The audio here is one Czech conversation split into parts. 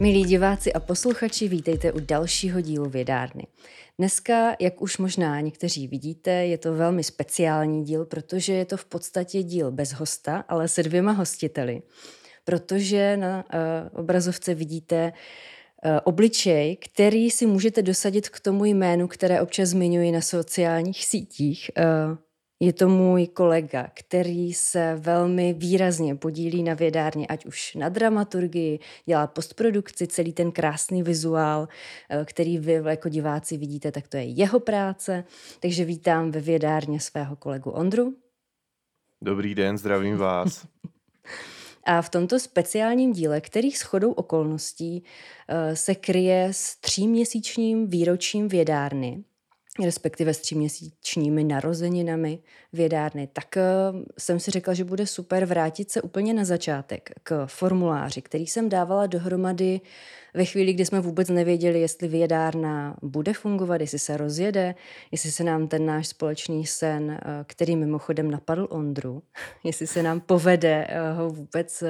Milí diváci a posluchači, vítejte u dalšího dílu Vědárny. Dneska, jak už možná někteří vidíte, je to velmi speciální díl, protože je to v podstatě díl bez hosta, ale se dvěma hostiteli. Protože na uh, obrazovce vidíte uh, obličej, který si můžete dosadit k tomu jménu, které občas zmiňuji na sociálních sítích. Uh, je to můj kolega, který se velmi výrazně podílí na vědárně, ať už na dramaturgii, dělá postprodukci, celý ten krásný vizuál, eh, který vy jako diváci vidíte, tak to je jeho práce. Takže vítám ve vědárně svého kolegu Ondru. Dobrý den, zdravím vás. A v tomto speciálním díle, který s chodou okolností eh, se kryje s tříměsíčním výročím vědárny, respektive s tříměsíčními narozeninami vědárny, tak eh, jsem si řekla, že bude super vrátit se úplně na začátek k formuláři, který jsem dávala dohromady ve chvíli, kdy jsme vůbec nevěděli, jestli vědárna bude fungovat, jestli se rozjede, jestli se nám ten náš společný sen, eh, který mimochodem napadl Ondru, jestli se nám povede eh, ho vůbec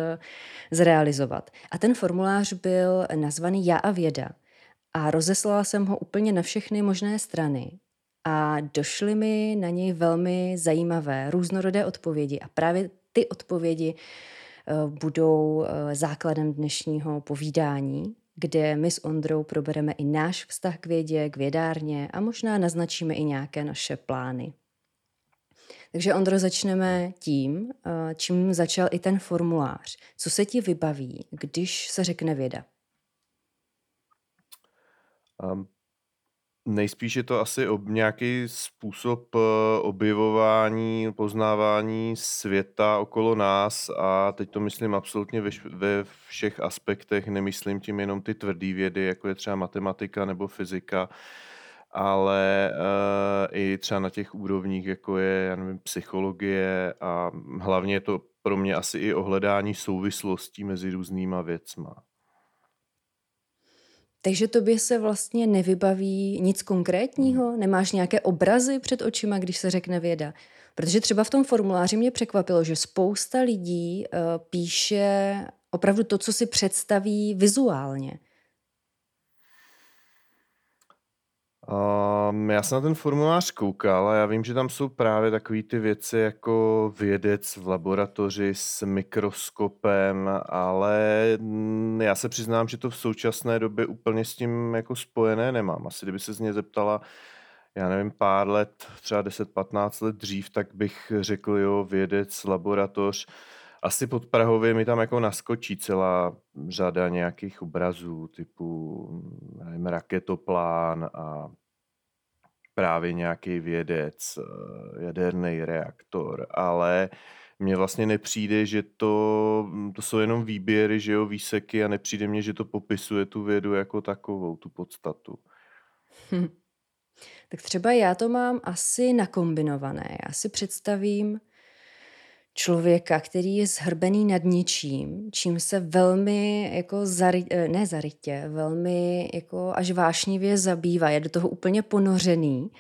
zrealizovat. A ten formulář byl nazvaný Já a věda – a rozeslala jsem ho úplně na všechny možné strany a došly mi na něj velmi zajímavé, různorodé odpovědi a právě ty odpovědi eh, budou eh, základem dnešního povídání, kde my s Ondrou probereme i náš vztah k vědě, k vědárně a možná naznačíme i nějaké naše plány. Takže Ondro, začneme tím, eh, čím začal i ten formulář. Co se ti vybaví, když se řekne věda? Um, nejspíš je to asi ob, nějaký způsob uh, objevování, poznávání světa okolo nás a teď to myslím absolutně ve, ve všech aspektech, nemyslím tím jenom ty tvrdé vědy, jako je třeba matematika nebo fyzika, ale uh, i třeba na těch úrovních, jako je já nevím, psychologie a hlavně je to pro mě asi i ohledání souvislostí mezi různýma věcma. Takže tobě se vlastně nevybaví nic konkrétního? Nemáš nějaké obrazy před očima, když se řekne věda? Protože třeba v tom formuláři mě překvapilo, že spousta lidí uh, píše opravdu to, co si představí vizuálně. Um, já jsem na ten formulář koukal a já vím, že tam jsou právě takové ty věci jako vědec v laboratoři s mikroskopem, ale já se přiznám, že to v současné době úplně s tím jako spojené nemám. Asi kdyby se z něj zeptala, já nevím, pár let, třeba 10-15 let dřív, tak bych řekl, jo, vědec, laboratoř, asi pod Prahově mi tam jako naskočí celá řada nějakých obrazů typu nevím, raketoplán a právě nějaký vědec, eh, jaderný reaktor, ale mně vlastně nepřijde, že to, to jsou jenom výběry, že jo, výseky a nepřijde mně, že to popisuje tu vědu jako takovou, tu podstatu. Hm. Tak třeba já to mám asi nakombinované. Já si představím člověka, který je zhrbený nad něčím, čím se velmi jako zary, eh, ne zarytě, velmi jako až vášnivě zabývá, je do toho úplně ponořený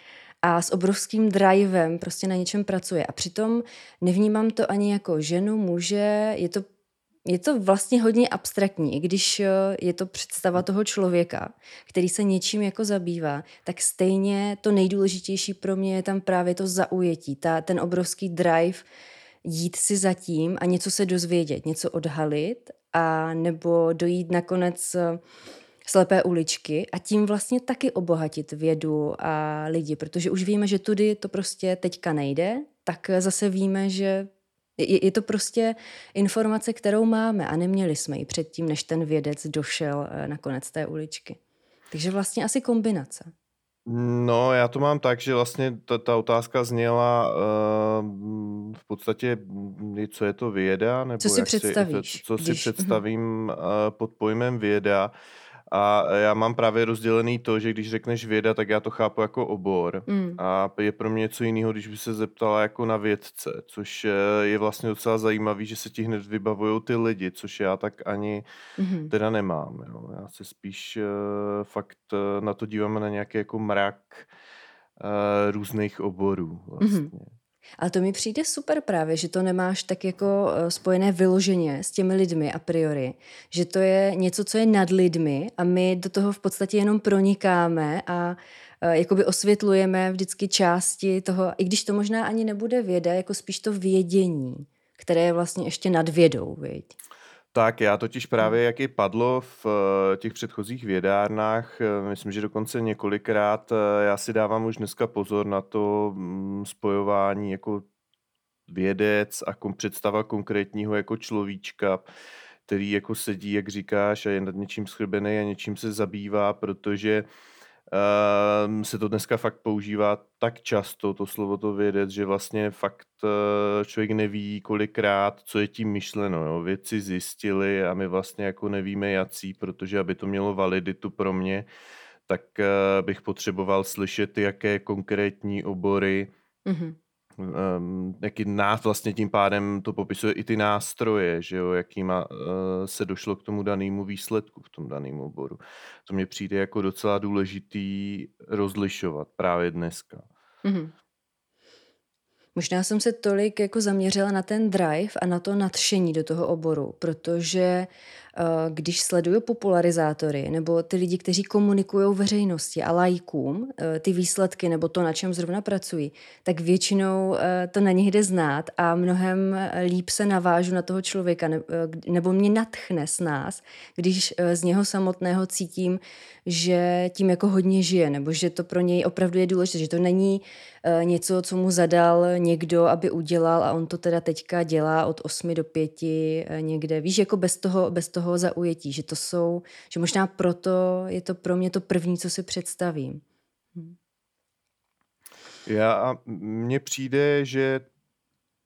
a s obrovským drivem prostě na něčem pracuje. A přitom nevnímám to ani jako ženu, muže, je to je to vlastně hodně abstraktní, i když eh, je to představa toho člověka, který se něčím jako zabývá, tak stejně to nejdůležitější pro mě je tam právě to zaujetí, ta, ten obrovský drive, jít si zatím a něco se dozvědět, něco odhalit a nebo dojít nakonec eh, slepé uličky a tím vlastně taky obohatit vědu a lidi, protože už víme, že tudy to prostě teďka nejde, tak zase víme, že je, je to prostě informace, kterou máme a neměli jsme ji předtím, než ten vědec došel eh, na konec té uličky. Takže vlastně asi kombinace. No, já to mám tak, že vlastně ta, ta otázka zněla uh, v podstatě, co je to věda, nebo co si představíš, si, co když... si představím uh, pod pojmem věda. A já mám právě rozdělený to, že když řekneš věda, tak já to chápu jako obor. Mm. A je pro mě něco jiného, když by se zeptala jako na vědce, což eh, je vlastně docela zajímavý, že se ti hned vybavují ty lidi, což já tak ani Mm-hmm. teda nemám. Jo. Já se spíš uh, fakt uh, na to dívám na nějaký jako mrak uh, různých oborů vlastně. Mm-hmm. A to mi přijde super právě, že to nemáš tak jako eh, spojené vyloženě s těmi lidmi a priori, že to je něco, co je nad lidmi a my do toho v podstatě jenom pronikáme a eh, jakoby osvětlujeme vždycky části toho, i když to možná ani nebude věda, jako spíš to vědění, které je vlastně ještě nad vědou, viď? Tak já totiž právě, jak i padlo v eh, těch předchozích vědárnách, eh, myslím, že dokonce několikrát, eh, já si dávám už dneska pozor na to mm, spojování jako vědec a kom, představa konkrétního jako človíčka, který jako sedí, jak říkáš, a je nad něčím schrbený a něčím se zabývá, protože Um, se to dneska fakt používá tak často, to slovo to vědec, že vlastně fakt uh, člověk neví kolikrát, co je tím myšleno. Jo. Vědci zjistili a my vlastně jako nevíme jací, protože aby to mělo validitu pro mě, tak uh, bych potřeboval slyšet, jaké konkrétní obory mm-hmm um, jaký nás vlastně tím pádem to popisuje i ty nástroje, že jo, jakýma uh, se došlo k tomu danému výsledku v tom daném oboru. To mě přijde jako docela důležitý rozlišovat právě dneska. Mm-hmm. Možná jsem se tolik jako zaměřila na ten drive a na to nadšení do toho oboru, protože když sleduju popularizátory nebo ty lidi, kteří komunikují veřejnosti a lajkům uh, ty výsledky nebo to, na čem zrovna pracují, tak většinou uh, to na nich jde znát a mnohem líp se navážu na toho člověka ne, nebo mě natchne s nás, když z něho samotného cítím, že tím jako hodně žije nebo že to pro něj opravdu je důležité, že to není něco, co mu zadal někdo, aby udělal a on to teda teďka dělá od 8 do 5 eh, někde. Víš, jako bez toho, bez toho zaujetí, že to jsou, že možná proto je to pro mě to první, co si představím. Hm. Já, mně přijde, že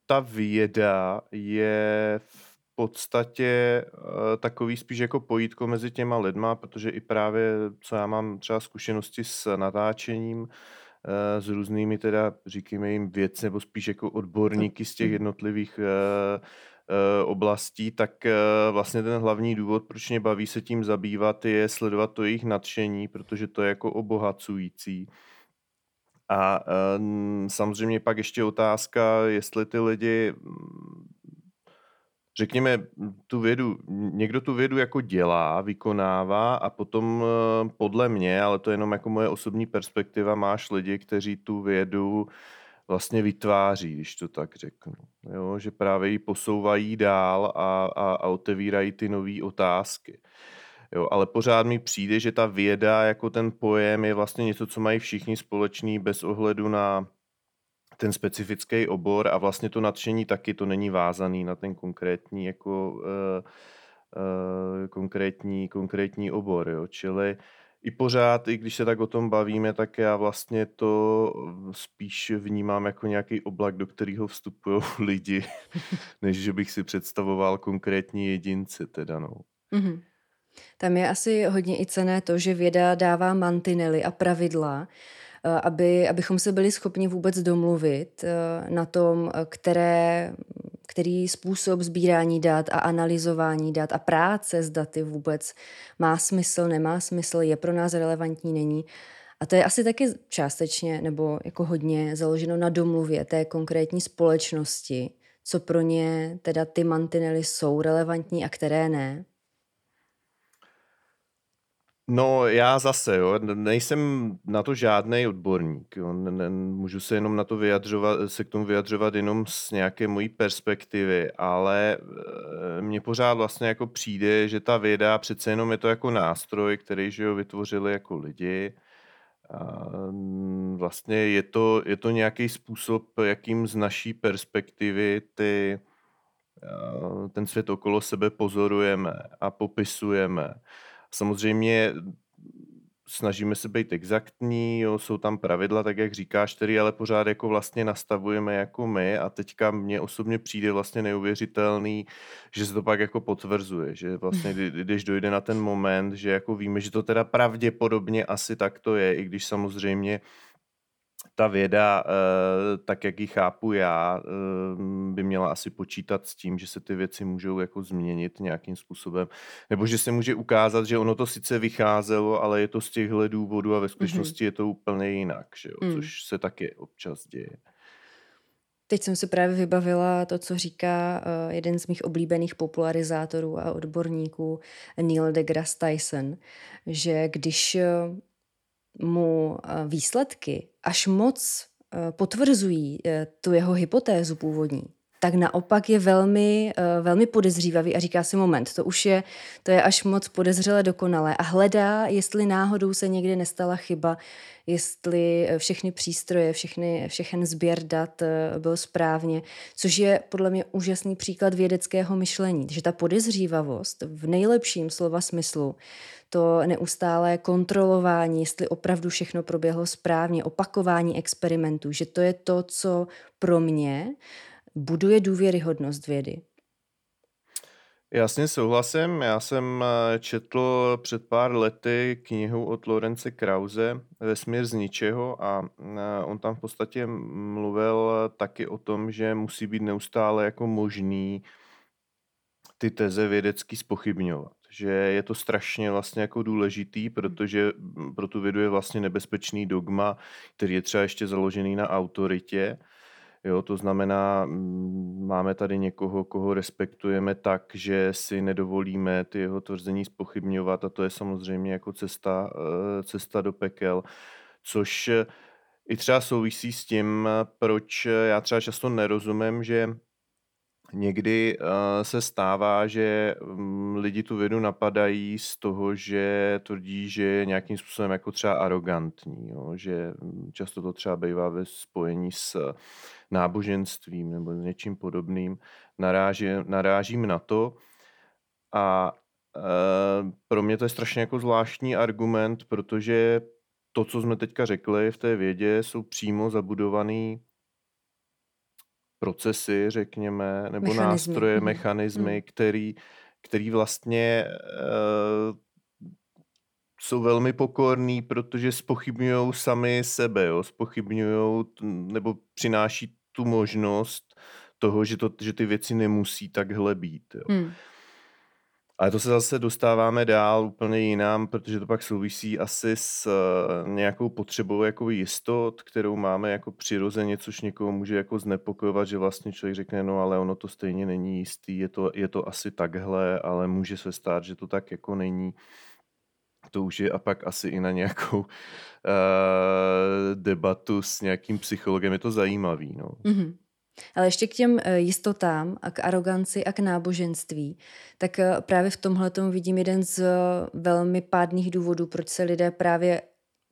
ta věda je v podstatě uh, takový spíš jako pojítko mezi těma lidma, protože i právě, co já mám třeba zkušenosti s natáčením, Eh, s různými teda, říkejme jim věci, nebo spíš jako odborníky z těch mhm. jednotlivých eh, eh, oblastí, tak vlastně ten hlavní důvod, proč mě baví se tím zabývat, je sledovat to jejich nadšení, protože to je jako obohacující. A samozřejmě pak ještě otázka, jestli ty lidi řekněme, tu vědu, někdo tu vědu jako dělá, vykonává a potom eh, podle mě, ale to je jenom jako moje osobní perspektiva, máš lidi, kteří tu vědu vlastně vytváří, když to tak řeknu. Jo, že právě ji posouvají dál a, a, a otevírají ty nové otázky. Jo, ale pořád mi přijde, že ta věda jako ten pojem je vlastně něco, co mají všichni společný bez ohledu na ten specifický obor a vlastně to nadšení taky to není vázaný na ten konkrétní jako uh, uh, konkrétní, konkrétní obor, jo. Čili i pořád, i když se tak o tom bavíme, tak já vlastně to spíš vnímám jako nějaký oblak, do kterého vstupují lidi, než že bych si představoval konkrétní jedinci teda, no. Mm-hmm. Tam je asi hodně i cené to, že věda dává mantinely a pravidla, Eh, aby, abychom se byli schopni vůbec domluvit eh, na tom, eh, které, který způsob sbírání dat a analyzování dat a práce s daty vůbec má smysl, nemá smysl, je pro nás relevantní, není. A to je asi taky částečně nebo jako hodně založeno na domluvě té konkrétní společnosti, co pro ně teda ty mantinely jsou relevantní a které ne. No já zase, jo, nejsem na to žádný odborník, jo. Ne, ne, můžu se jenom na to vyjadřovat, se k tomu vyjadřovat jenom z nějaké mojí perspektivy, ale e, mně pořád vlastně jako přijde, že ta věda přece jenom je to jako nástroj, který že jo, vytvořili jako lidi. A vlastně je to, je to nějaký způsob, jakým z naší perspektivy ty, ten svět okolo sebe pozorujeme a popisujeme. Samozřejmě snažíme se být exaktní, jo, jsou tam pravidla, tak jak říkáš, který ale pořád jako vlastně nastavujeme jako my. A teďka mně osobně přijde vlastně neuvěřitelný, že se to pak jako potvrzuje, že vlastně když dojde na ten moment, že jako víme, že to teda pravděpodobně asi tak to je, i když samozřejmě ta věda, eh, tak jak ji chápu já, eh, by měla asi počítat s tím, že se ty věci můžou jako změnit nějakým způsobem, nebo že se může ukázat, že ono to sice vycházelo, ale je to z těchhle důvodů a ve mhm. skutečnosti mm-hmm. je to úplně jinak, že jo? Mm. což se taky občas děje. Teď jsem si právě vybavila to, co říká uh, jeden z mých oblíbených popularizátorů a odborníků Neil deGrasse Tyson, že když mu eh, výsledky až moc eh, potvrzují eh, tu jeho hypotézu původní, tak naopak je velmi, velmi podezřívavý a říká si moment, to už je, to je až moc podezřele dokonalé. A hledá, jestli náhodou se někde nestala chyba, jestli všechny přístroje, všechny, všechen sběr dat byl správně, což je podle mě úžasný příklad vědeckého myšlení, že ta podezřívavost v nejlepším slova smyslu to neustále kontrolování, jestli opravdu všechno proběhlo správně, opakování experimentů, že to je to, co pro mě buduje důvěryhodnost vědy. Jasně souhlasím. Já jsem eh, četl před pár lety knihu od Lorence Krause Vesmír z ničeho a eh, on tam v podstatě mluvil taky o tom, že musí být neustále jako možný ty teze vědecky spochybňovat že je to strašně vlastně jako důležitý, protože pro tu vědu je vlastně nebezpečný dogma, který je třeba ještě založený na autoritě. Jo, to znamená, máme tady někoho, koho respektujeme tak, že si nedovolíme ty jeho tvrzení spochybňovat a to je samozřejmě jako cesta, eh, cesta do pekel, což i třeba souvisí s tím, proč já třeba často nerozumím, že Někdy uh, se stává, že um, lidi tu vědu napadají z toho, že tvrdí, že je nějakým způsobem jako třeba arrogantní, jo? že mm, často to třeba bývá ve spojení s náboženstvím nebo s něčím podobným. Naráží, narážím na to a uh, pro mě to je strašně jako zvláštní argument, protože to, co jsme teďka řekli v té vědě, jsou přímo zabudovaný procesy, řekněme, nebo mechanismy. nástroje, mm. mechanismy, mm. který, který vlastně uh, jsou velmi pokorný, protože spochybňují sami sebe, jo? spochybňují nebo přináší tu možnost toho, že, to, že ty věci nemusí takhle být. Jo? Mm. Ale to se zase dostáváme dál úplně jinam, protože to pak souvisí asi s uh, nějakou potřebou jako jistot, kterou máme jako přirozeně, což někoho může jako znepokojovat, že vlastně člověk řekne, no ale ono to stejně není jistý, je to, je to asi takhle, ale může se stát, že to tak jako není. To už je a pak asi i na nějakou uh, debatu s nějakým psychologem, je to zajímavý. No. Mm-hmm. Ale ještě k těm eh, jistotám a k aroganci a k náboženství, tak eh, právě v tomhle vidím jeden z eh, velmi pádných důvodů, proč se lidé právě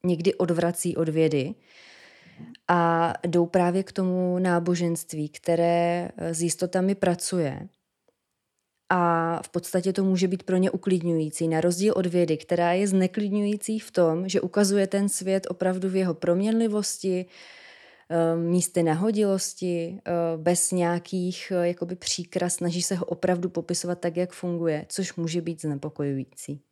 někdy odvrací od vědy a jdou právě k tomu náboženství, které s jistotami pracuje. A v podstatě to může být pro ně uklidňující, na rozdíl od vědy, která je zneklidňující v tom, že ukazuje ten svět opravdu v jeho proměnlivosti, místy nahodilosti, eh, bez nějakých eh, jakoby příkras, snaží se ho opravdu popisovat tak, jak funguje, což může být znepokojující.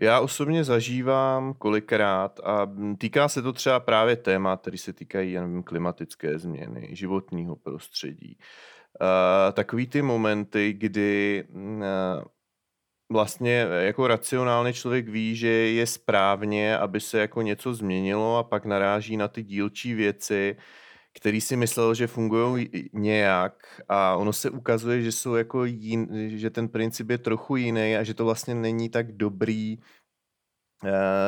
Já osobně zažívám kolikrát a týká se to třeba právě témat, které se týkají já nevím, klimatické změny, životního prostředí. Uh, takový ty momenty, kdy uh, vlastně e, jako racionálně člověk ví, že je správně, aby se jako něco změnilo a pak naráží na ty dílčí věci, který si myslel, že fungují nějak. A ono se ukazuje, že jsou jako jin, že ten princip je trochu jiný a že to vlastně není tak dobrý,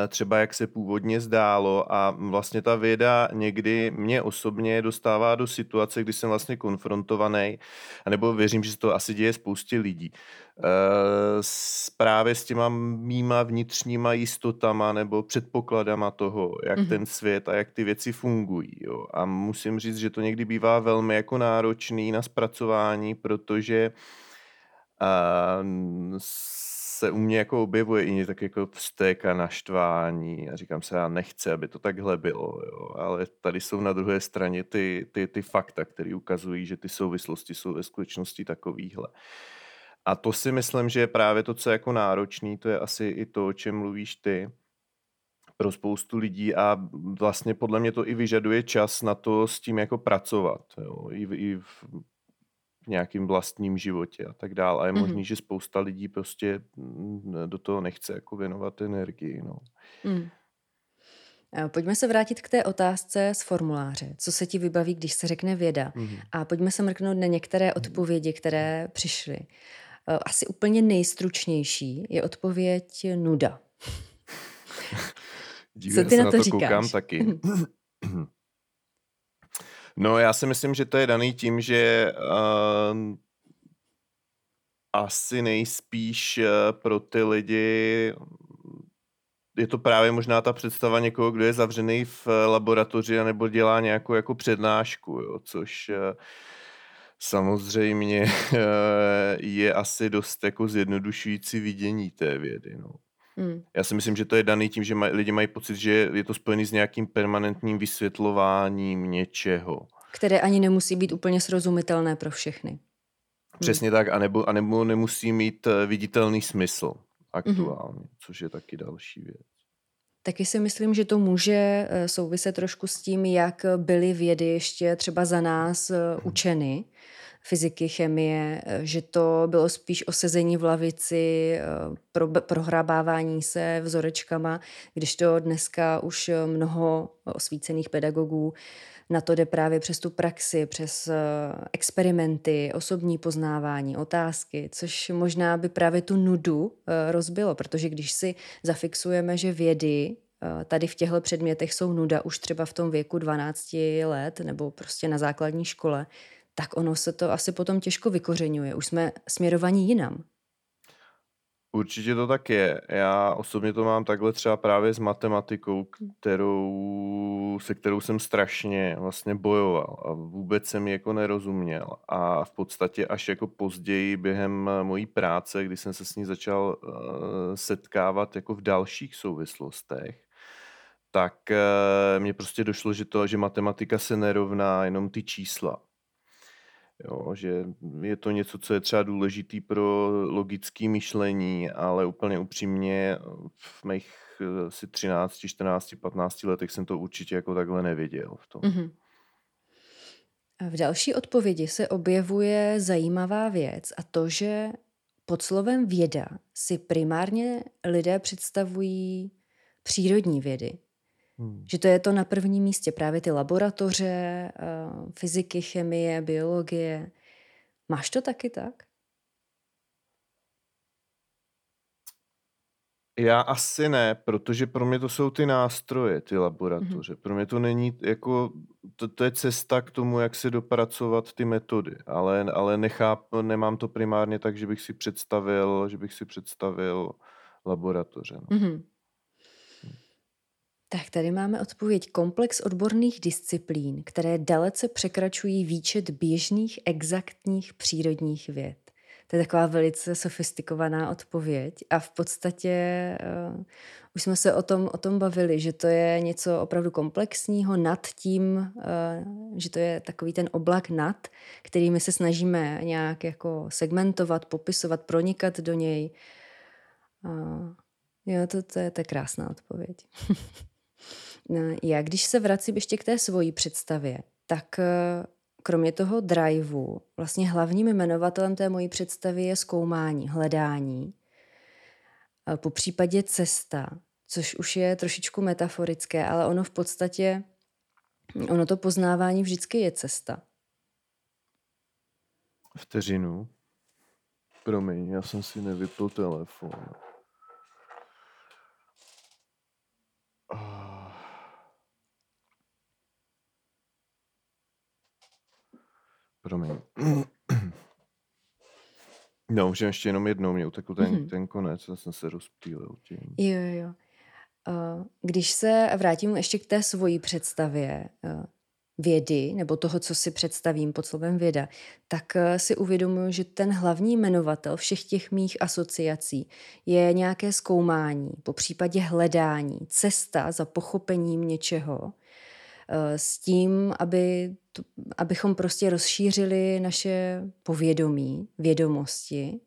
třeba jak se původně zdálo a vlastně ta věda někdy mě osobně dostává do situace, kdy jsem vlastně konfrontovaný, nebo věřím, že se to asi děje spoustě lidí, eh, právě s těma mýma vnitřníma jistotama nebo předpokladama toho, jak mm-hmm. ten svět a jak ty věci fungují. Jo. A musím říct, že to někdy bývá velmi jako náročný na zpracování, protože uh, se u mě jako objevuje i tak jako vztek a naštvání a říkám se, já nechci, aby to takhle bylo, jo. ale tady jsou na druhé straně ty, ty, ty fakta, které ukazují, že ty souvislosti jsou ve skutečnosti takovýhle. A to si myslím, že je právě to, co je jako náročný, to je asi i to, o čem mluvíš ty, pro spoustu lidí a vlastně podle mě to i vyžaduje čas na to s tím jako pracovat. Jo. I, i v, nějakým vlastním životě a tak dále. A je mm-hmm. možný, že spousta lidí prostě mm, do toho nechce jako věnovat energii. No. Mm. Pojďme se vrátit k té otázce z formuláře. Co se ti vybaví, když se řekne věda? Mm-hmm. A pojďme se mrknout na některé mhm. odpovědi, které přišly. Asi úplně nejstručnější je odpověď nuda. Divě Co ty na to, na to říkáš? koukám taky. no já si myslím, že to je daný tím, že uh, asi nejspíš uh, pro ty lidi je to právě možná ta představa někoho, kdo je zavřený v laboratoři nebo dělá nějakou jako přednášku, jo, což uh, samozřejmě je asi dost jako zjednodušující vidění té vědy. No. Hmm. Já si myslím, že to je daný tím, že maj, lidi mají pocit, že je to spojený s nějakým permanentním vysvětlováním něčeho. Které ani nemusí být úplně srozumitelné pro všechny. Hmm. Přesně tak, anebo, anebo nemusí mít eh, viditelný smysl aktuálně, hmm. což je taky další věc. Taky si myslím, že to může eh, souviset trošku s tím, jak byly vědy ještě třeba za nás eh, hmm. Fyziky, chemie, eh, že to bylo spíš o sezení v lavici, eh, pro, prohrabávání se vzorečkama, když to dneska už mnoho osvícených pedagogů na to jde právě přes tu praxi, přes eh, experimenty, osobní poznávání, otázky, což možná by právě tu nudu rozbilo, protože když si zafixujeme, že vědy tady v těchto předmětech jsou nuda už třeba v tom věku 12 let nebo prostě na základní škole, tak ono se to asi potom těžko vykořenuje. Už jsme směrovaní jinam. Určitě to tak je. Já osobně to mám takhle třeba právě s matematikou, kterou, se kterou jsem strašně vlastně bojoval a vůbec jsem ji jako nerozuměl. A v podstatě až jako později během mojí práce, kdy jsem se s ní začal uh, setkávat jako v dalších souvislostech, tak uh, mně prostě došlo, že to, že matematika se nerovná jenom ty čísla Jo, že je to něco, co je třeba důležitý pro logické myšlení, ale úplně upřímně v mých asi 13, 14, 15 letech jsem to určitě jako takhle nevěděl. V tom. Mm-hmm. V další odpovědi se objevuje zajímavá věc a to, že pod slovem věda si primárně lidé představují přírodní vědy. Hmm. Že to je to na prvním místě, právě ty laboratoře, eh, fyziky, chemie, biologie. Máš to taky tak? Já asi ne, protože pro mě to jsou ty nástroje, ty laboratoře. Mm-hmm. Pro mě to není jako, to, to je cesta k tomu, jak se dopracovat ty metody, ale, ale necháp, nemám to primárně tak, že bych si představil, že bych si představil laboratoře. No. Mm-hmm. Tak tady máme odpověď komplex odborných disciplín, které dalece překračují výčet běžných exaktních přírodních věd. To je taková velice sofistikovaná odpověď a v podstatě uh, už jsme se o tom, o tom bavili, že to je něco opravdu komplexního nad tím, uh, že to je takový ten oblak nad, který my se snažíme nějak jako segmentovat, popisovat, pronikat do něj. Uh, jo, to, to, je, to je krásná odpověď. No, já když se vracím ještě k té svojí představě, tak eh, kromě toho driveu, vlastně hlavním jmenovatelem té mojí představy je zkoumání, hledání, eh, po případě cesta, což už je trošičku metaforické, ale ono v podstatě, ono to poznávání vždycky je cesta. Vteřinu. Promiň, já jsem si nevypl telefon. Oh. Promiň. No, že ještě jenom jednou mě utekl ten, mm-hmm. ten konec, já jsem se rozptýlil tím. Jo, jo. Když se vrátím ještě k té svojí představě, vědy, nebo toho, co si představím pod slovem věda, tak eh, si uvědomuji, že ten hlavní jmenovatel všech těch mých asociací je nějaké zkoumání, po případě hledání, cesta za pochopením něčeho, eh, s tím, aby, abychom prostě rozšířili naše povědomí, vědomosti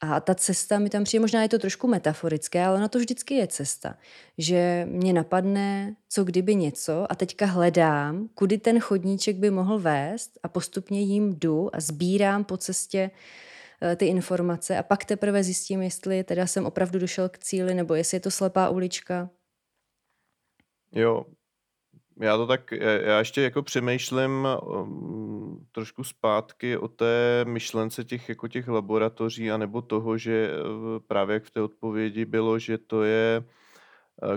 a ta cesta mi tam přijde, možná je to trošku metaforické, ale na to vždycky je cesta. Že mě napadne, co kdyby něco a teďka hledám, kudy ten chodníček by mohl vést a postupně jim jdu a sbírám po cestě eh, ty informace a pak teprve zjistím, jestli teda jsem opravdu došel k cíli nebo jestli je to slepá ulička. Jo, já to tak, já ještě jako přemýšlím um, trošku zpátky o té myšlence těch jako těch laboratoří a nebo toho, že uh, právě jak v té odpovědi bylo, že to je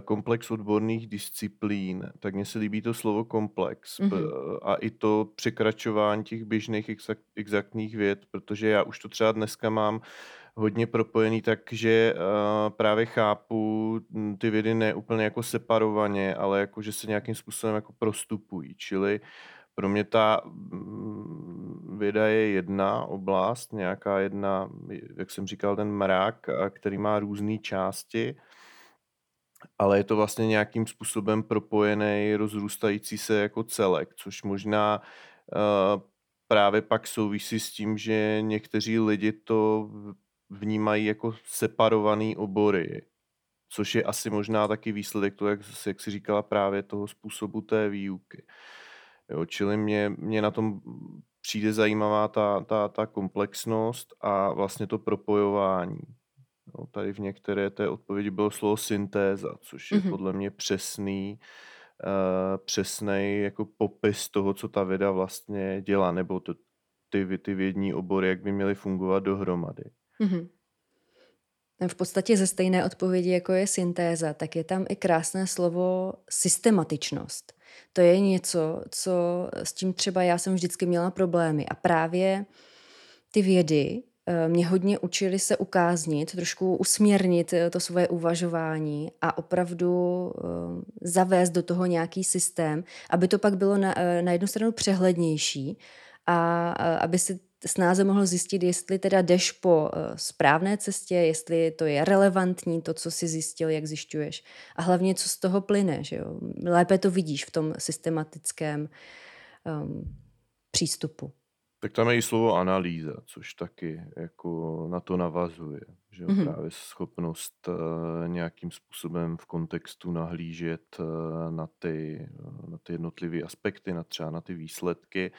komplex odborných disciplín, tak mně se líbí to slovo komplex mm-hmm. a i to překračování těch běžných exakt, exaktních věd, protože já už to třeba dneska mám hodně propojený, takže uh, právě chápu hm, ty vědy ne úplně jako separovaně, ale jako, že se nějakým způsobem jako prostupují. Čili pro mě ta hm, věda je jedna oblast, nějaká jedna, jak jsem říkal, ten mrak, který má různé části, ale je to vlastně nějakým způsobem propojený, rozrůstající se jako celek, což možná uh, právě pak souvisí s tím, že někteří lidi to vnímají jako separovaný obory, což je asi možná taky výsledek toho, jak, jak si říkala právě toho způsobu té výuky. Jo, čili mě, mě na tom přijde zajímavá ta, ta, ta komplexnost a vlastně to propojování. Jo, tady v některé té odpovědi bylo slovo syntéza, což je mm-hmm. podle mě přesný, uh, přesný jako popis toho, co ta věda vlastně dělá, nebo to, ty, ty vědní obory, jak by měly fungovat dohromady. Mm-hmm. V podstatě ze stejné odpovědi, jako je syntéza, tak je tam i krásné slovo systematičnost. To je něco, co s tím třeba já jsem vždycky měla problémy. A právě ty vědy mě hodně učili se ukáznit, trošku usměrnit eh, to svoje uvažování a opravdu eh, zavést do toho nějaký systém, aby to pak bylo na, na jednu stranu přehlednější a aby si snáze mohl zjistit, jestli teda jdeš po správné cestě, jestli to je relevantní, to, co si zjistil, jak zjišťuješ. A hlavně, co z toho plyne. Že jo? Lépe to vidíš v tom systematickém um, přístupu. Tak tam je i slovo analýza, což taky jako na to navazuje. Že mm-hmm. právě schopnost uh, nějakým způsobem v kontextu nahlížet uh, na, ty, na ty jednotlivé aspekty, na třeba na ty výsledky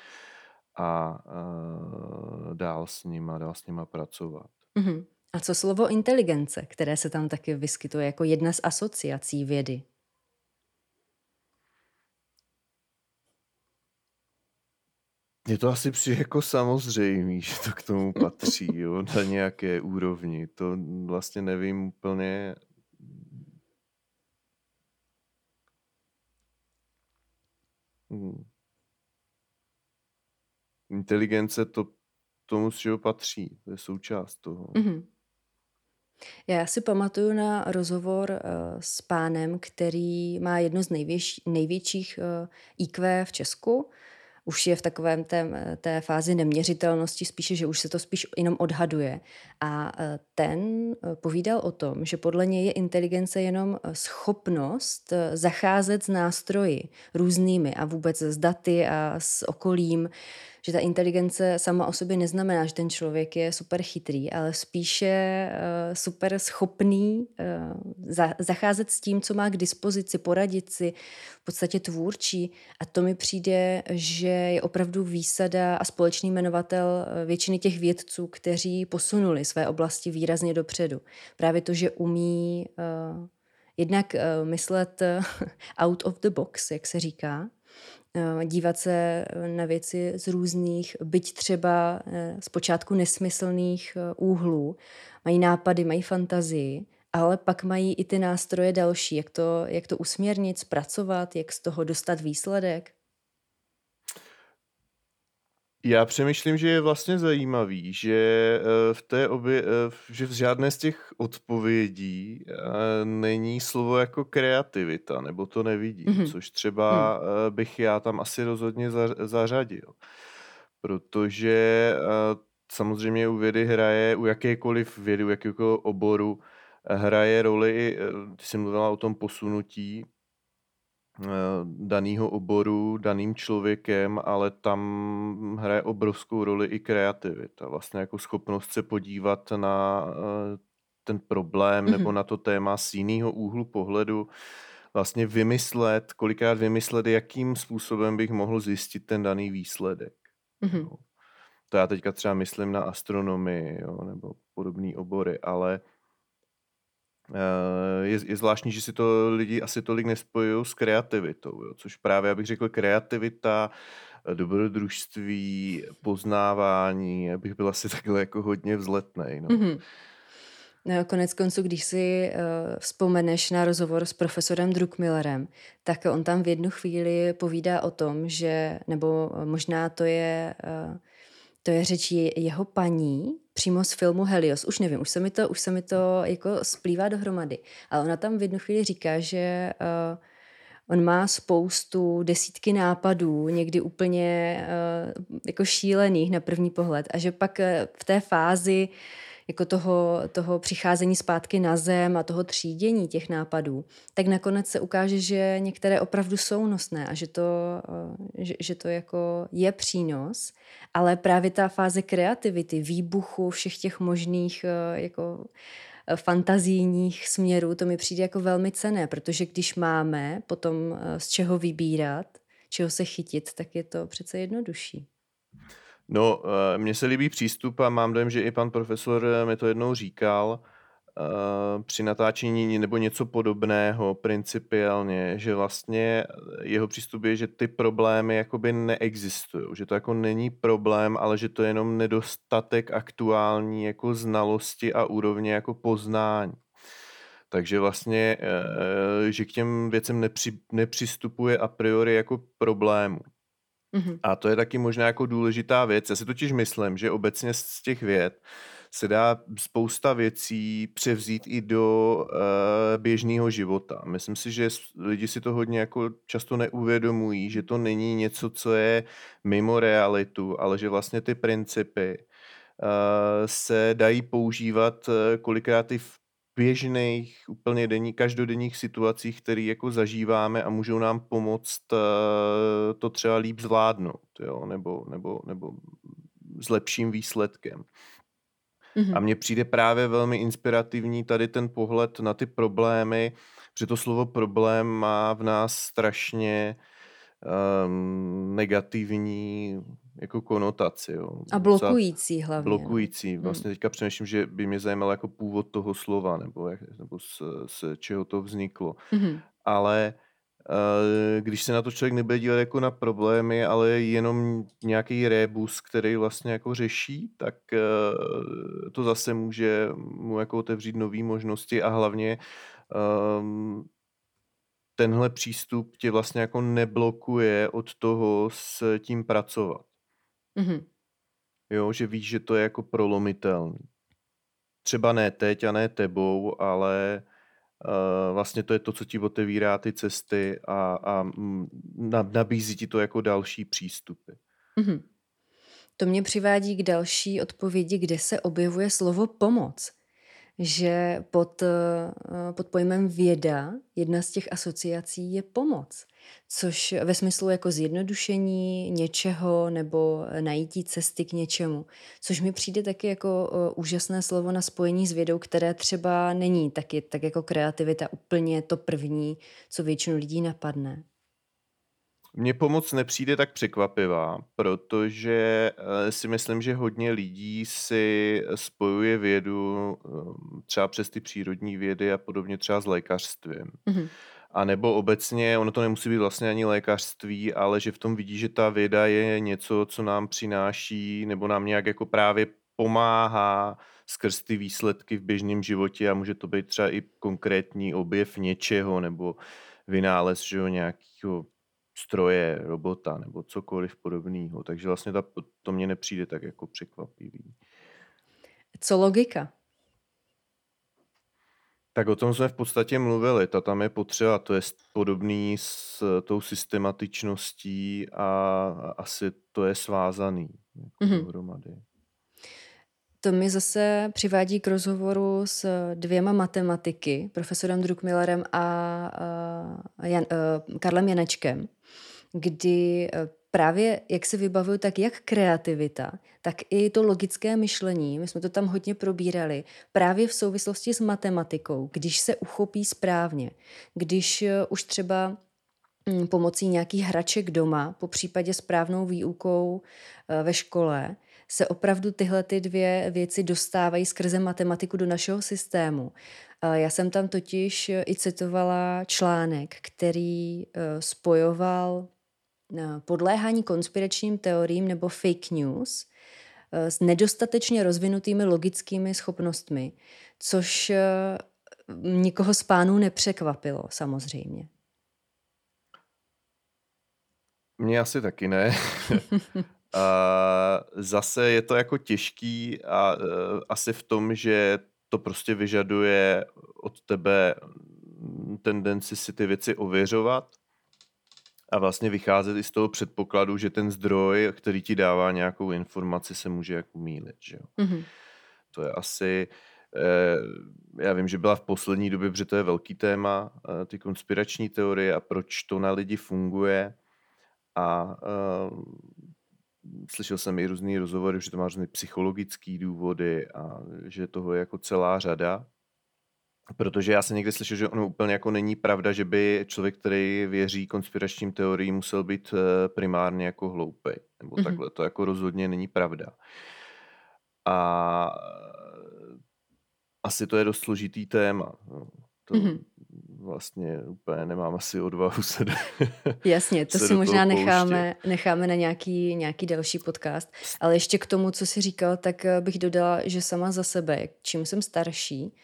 a uh, dál s nima, dál s nima pracovat. Mm-hmm. A co slovo inteligence, které se tam taky vyskytuje jako jedna z asociací vědy? Je to asi při jako samozřejmý, že to k tomu patří, jo, na nějaké úrovni. To vlastně nevím úplně, Hmm inteligence to tomu, z čeho patří, to je součást toho. Mm-hmm. Já si pamatuju na rozhovor uh, s pánem, který má jedno z největší, největších uh, IQ v Česku už je v takovém té, té fázi neměřitelnosti, spíše, že už se to spíš jenom odhaduje. A e, ten e, povídal o tom, že podle něj je inteligence jenom e, schopnost zacházet s nástroji různými a vůbec s daty a s okolím, že ta inteligence sama o sobě neznamená, že ten člověk je super chytrý, ale spíše uh, super schopný uh, za, zacházet s tím, co má k dispozici, poradit si, v podstatě tvůrčí. A to mi přijde, že je opravdu výsada a společný jmenovatel eh, většiny těch vědců, kteří posunuli své oblasti výrazně dopředu. Právě to, že umí uh, jednak uh, myslet out of the box, jak se říká, dívat se eh, na věci z různých, byť třeba eh, zpočátku nesmyslných úhlů. Mají nápady, mají fantazii, ale pak mají i ty nástroje další, jak to, jak to usměrnit, zpracovat, jak z toho dostat výsledek. Já přemýšlím, že je vlastně zajímavý, že eh, v té obě, eh, že v žádné z těch odpovědí eh, není slovo jako kreativita, nebo to nevidím, Mhm. což třeba bych já tam asi rozhodně zařadil. Protože samozřejmě u vědy hraje, u jakékoliv vědy, u jakékoliv oboru hraje roli, ty jsi mluvila o tom posunutí, daného oboru, daným člověkem, ale tam hraje obrovskou roli i kreativita. Vlastně jako schopnost se podívat na eh, ten problém mm-hmm. nebo Mhm. na to téma z jiného úhlu pohledu, vlastně vymyslet, kolikrát vymyslet, jakým způsobem bych mohl zjistit ten daný výsledek. Mm-hmm. Jo. To já teďka třeba myslím na astronomii jo, nebo podobné obory, ale Eh, je, je zvláštní, že si to lidi asi tolik nespojují s kreativitou, jo? což právě, já bych řekl, kreativita, eh, dobrodružství, poznávání, abych byl asi takhle jako hodně vzletný. No. Mm-hmm. No, konec konců, když si uh, vzpomeneš na rozhovor s profesorem Druckmillerem, tak on tam v jednu chvíli povídá o tom, že, nebo možná to je, uh, to je řeč jeho paní, přímo z filmu Helios. Už nevím, už se mi to, už se mi to jako splývá dohromady. Ale ona tam v jednu chvíli říká, že uh, on má spoustu desítky nápadů, někdy úplně uh, jako šílených na první pohled. A že pak uh, v té fázi uh, jako toho, toho přicházení zpátky na zem a toho třídění těch nápadů, tak nakonec se ukáže, že některé opravdu jsou nosné a že to, eh, že, že to jako je přínos, ale právě ta fáze kreativity, výbuchu všech těch možných eh, jako eh, fantazijních směrů, to mi přijde jako velmi cené, protože když máme potom z čeho vybírat, čeho se chytit, tak je to přece jednodušší. No, eh, mně se líbí přístup a mám dojem, že i pan profesor eh, mi to jednou říkal eh, při natáčení nebo něco podobného principiálně, že vlastně jeho přístup je, že ty problémy jakoby neexistují, že to jako není problém, ale že to je jenom nedostatek aktuální jako znalosti a úrovně jako poznání. Takže vlastně, že k těm věcem nepři, nepřistupuje a priori jako problému. Mm-hmm. A to je taky možná jako důležitá věc. Já si totiž myslím, že obecně z těch věd se dá spousta věcí převzít i do uh, běžného života. Myslím si, že lidi si to hodně jako často neuvědomují, že to není něco, co je mimo realitu, ale že vlastně ty principy uh, se dají používat uh, kolikrát i v běžných, úplně denní, každodenních situacích, které jako zažíváme a můžou nám pomoct uh, to třeba líp zvládnout, jo? Nebo, nebo, nebo s lepším výsledkem. Mm-hmm. A mně přijde právě velmi inspirativní tady ten pohled na ty problémy, protože to slovo problém má v nás strašně um, negativní jako konotaci. Jo. A blokující hlavně. No. Blokující. Vlastně hmm. teďka přemýšlím, že by mě zajímalo jako původ toho slova, nebo, jak, nebo z, z čeho to vzniklo. Hmm. Ale uh, když se na to člověk nebude dívat jako na problémy, ale jenom nějaký rébus, který vlastně jako řeší, tak uh, to zase může mu jako otevřít nové možnosti a hlavně um, tenhle přístup tě vlastně jako neblokuje od toho s tím pracovat. Mm-hmm. Jo, že víš, že to je jako prolomitelný. Třeba ne teď a ne tebou, ale uh, vlastně to je to, co ti otevírá ty cesty a, a nabízí ti to jako další přístupy. Mm-hmm. To mě přivádí k další odpovědi, kde se objevuje slovo pomoc že pod, eh, pod pojmem věda jedna z těch asociací je pomoc, což ve smyslu jako zjednodušení něčeho nebo najítí cesty k něčemu, což mi přijde taky jako eh, úžasné slovo na spojení s vědou, které třeba není taky tak jako kreativita úplně to první, co většinu lidí napadne. Mně pomoc nepřijde tak překvapivá, protože eh, si myslím, že hodně lidí si spojuje vědu ehm, třeba přes ty přírodní vědy a podobně třeba s lékařstvím. Mm-hmm. A nebo obecně, ono to nemusí být vlastně ani lékařství, ale že v tom vidí, že ta věda je něco, co nám přináší nebo nám nějak jako právě pomáhá skrz ty výsledky v běžném životě a může to být třeba i konkrétní objev něčeho nebo vynález že jo, nějakého stroje, robota nebo cokoliv podobného. Takže vlastně ta, to mně nepřijde tak jako překvapivý. Co logika? Tak o tom jsme v podstatě mluvili. Ta tam je potřeba, to je podobný s tou systematičností a asi to je svázaný jako mm-hmm. dohromady. To mi zase přivádí k rozhovoru s dvěma matematiky, profesorem Druckmillerem a, a Jan, a Karlem Janečkem, kdy e, právě, jak si vybavuju, tak jak kreativita, tak i to logické myšlení, my jsme to tam hodně probírali, právě v souvislosti s matematikou, když se uchopí správně, když e, už třeba mm, pomocí nějakých hraček doma, po případě správnou výukou e, ve škole, se opravdu tyhle ty dvě věci dostávají skrze matematiku do našeho systému. Já jsem tam totiž i citovala článek, který eh, spojoval eh, podléhání konspiračním teoriím nebo fake news eh, s nedostatečně rozvinutými logickými schopnostmi, což nikoho z pánů nepřekvapilo samozřejmě. Mně asi taky ne. A zase je to jako těžký a uh, asi v tom, že to prostě vyžaduje od tebe tendenci si ty věci ověřovat a vlastně vycházet i z toho předpokladu, že ten zdroj, který ti dává nějakou informaci, se může jako mílit. Že jo? Mm-hmm. To je asi, eh, já vím, že byla v poslední době, protože to je velký téma, eh, ty konspirační teorie a proč to na lidi funguje a eh, slyšel jsem i různý rozhovory, že to má různé psychologické důvody a že toho je jako celá řada. Protože já jsem někdy slyšel, že ono úplně jako není pravda, že by člověk, který věří konspiračním teoriím, musel být eh, primárně jako hloupý. Nebo mm-hmm. takhle. To jako rozhodně není pravda. A asi to je dost složitý téma. No. To, mm-hmm vlastně úplně nemám asi odvahu se do, Jasně, to si možná necháme, necháme na nějaký, nějaký další podcast. Ale ještě k tomu, co jsi říkal, tak eh, bych dodala, že sama za sebe, čím jsem starší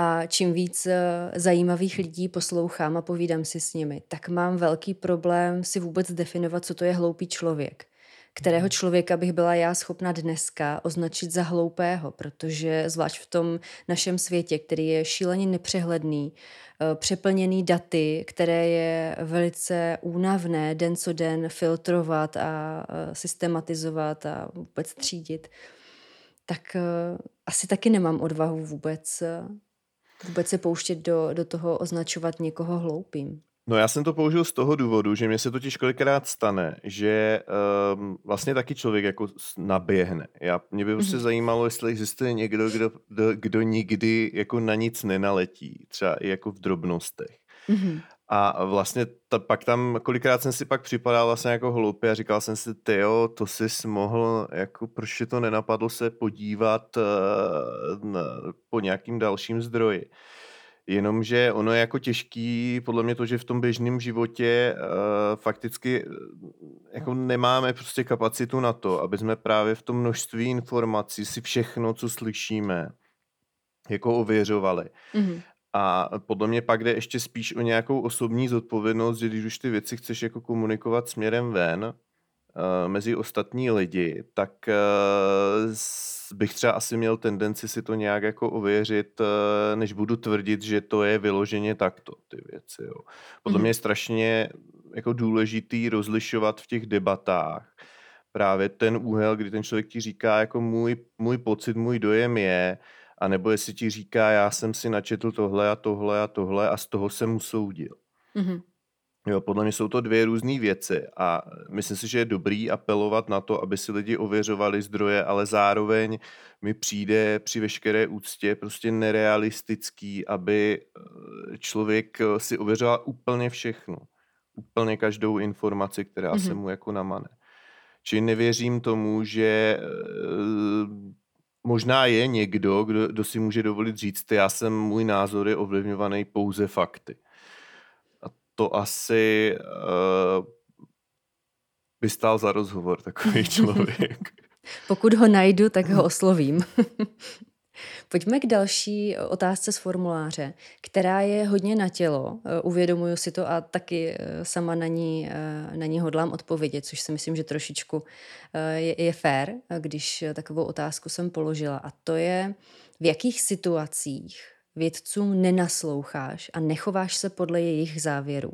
a čím víc eh, zajímavých lidí poslouchám a povídám si s nimi, tak mám velký problém si vůbec definovat, co to je hloupý člověk. Kterého člověka bych byla já schopna dneska označit za hloupého, protože zvlášť v tom našem světě, který je šíleně nepřehledný, eh, přeplněný daty, které je velice únavné den co den filtrovat a eh, systematizovat a vůbec třídit, tak asi taky nemám odvahu vůbec, vůbec se pouštět do, do toho označovat někoho hloupým. No já jsem to použil z toho důvodu, že mě se totiž kolikrát stane, že um, vlastně taky člověk jako naběhne. Já, mě by prostě mm-hmm. zajímalo, jestli existuje někdo, kdo, kdo, kdo nikdy jako na nic nenaletí, třeba i jako v drobnostech. Mm-hmm. A vlastně ta, pak tam, kolikrát jsem si pak připadal vlastně jako hloupě a říkal jsem si, ty jo, to jsi mohl, jako proč to nenapadlo se podívat uh, na, po nějakým dalším zdroji. Jenomže ono je jako těžký, podle mě to, že v tom běžném životě uh, fakticky uh, jako nemáme prostě kapacitu na to, aby jsme právě v tom množství informací si všechno, co slyšíme, jako ověřovali. Mm-hmm. A podle mě pak jde ještě spíš o nějakou osobní zodpovědnost, že když už ty věci chceš jako komunikovat směrem ven, uh, mezi ostatní lidi, tak uh, bych třeba asi měl tendenci si to nějak jako ověřit, eh, než budu tvrdit, že to je vyloženě takto, ty věci. Jo. Podle mm-hmm. mě je strašně jako důležitý rozlišovat v těch debatách právě ten úhel, kdy ten člověk ti říká, jako můj, můj pocit, můj dojem je, a nebo jestli ti říká, já jsem si načetl tohle a tohle a tohle a z toho jsem usoudil. Mm-hmm. Jo, podle mě jsou to dvě různé věci a myslím si, že je dobrý apelovat na to, aby si lidi ověřovali zdroje, ale zároveň mi přijde při veškeré úctě prostě nerealistický, aby eh, člověk eh, si ověřoval úplně všechno. Úplně každou informaci, která mm-hmm. se mu jako namane. Čili nevěřím tomu, že eh, možná je někdo, kdo, kdo si může dovolit říct, já jsem, můj názor je ovlivňovaný pouze fakty to asi uh, by stál za rozhovor takový člověk. Pokud ho najdu, tak ho oslovím. Pojďme k další otázce z formuláře, která je hodně na tělo. Eh, uvědomuju si to a taky eh, sama na ní, eh, na ní hodlám odpovědět, což si myslím, že trošičku je, je fér, když takovou otázku jsem položila. A to je, v jakých situacích vědcům nenasloucháš a nechováš se podle jejich závěrů.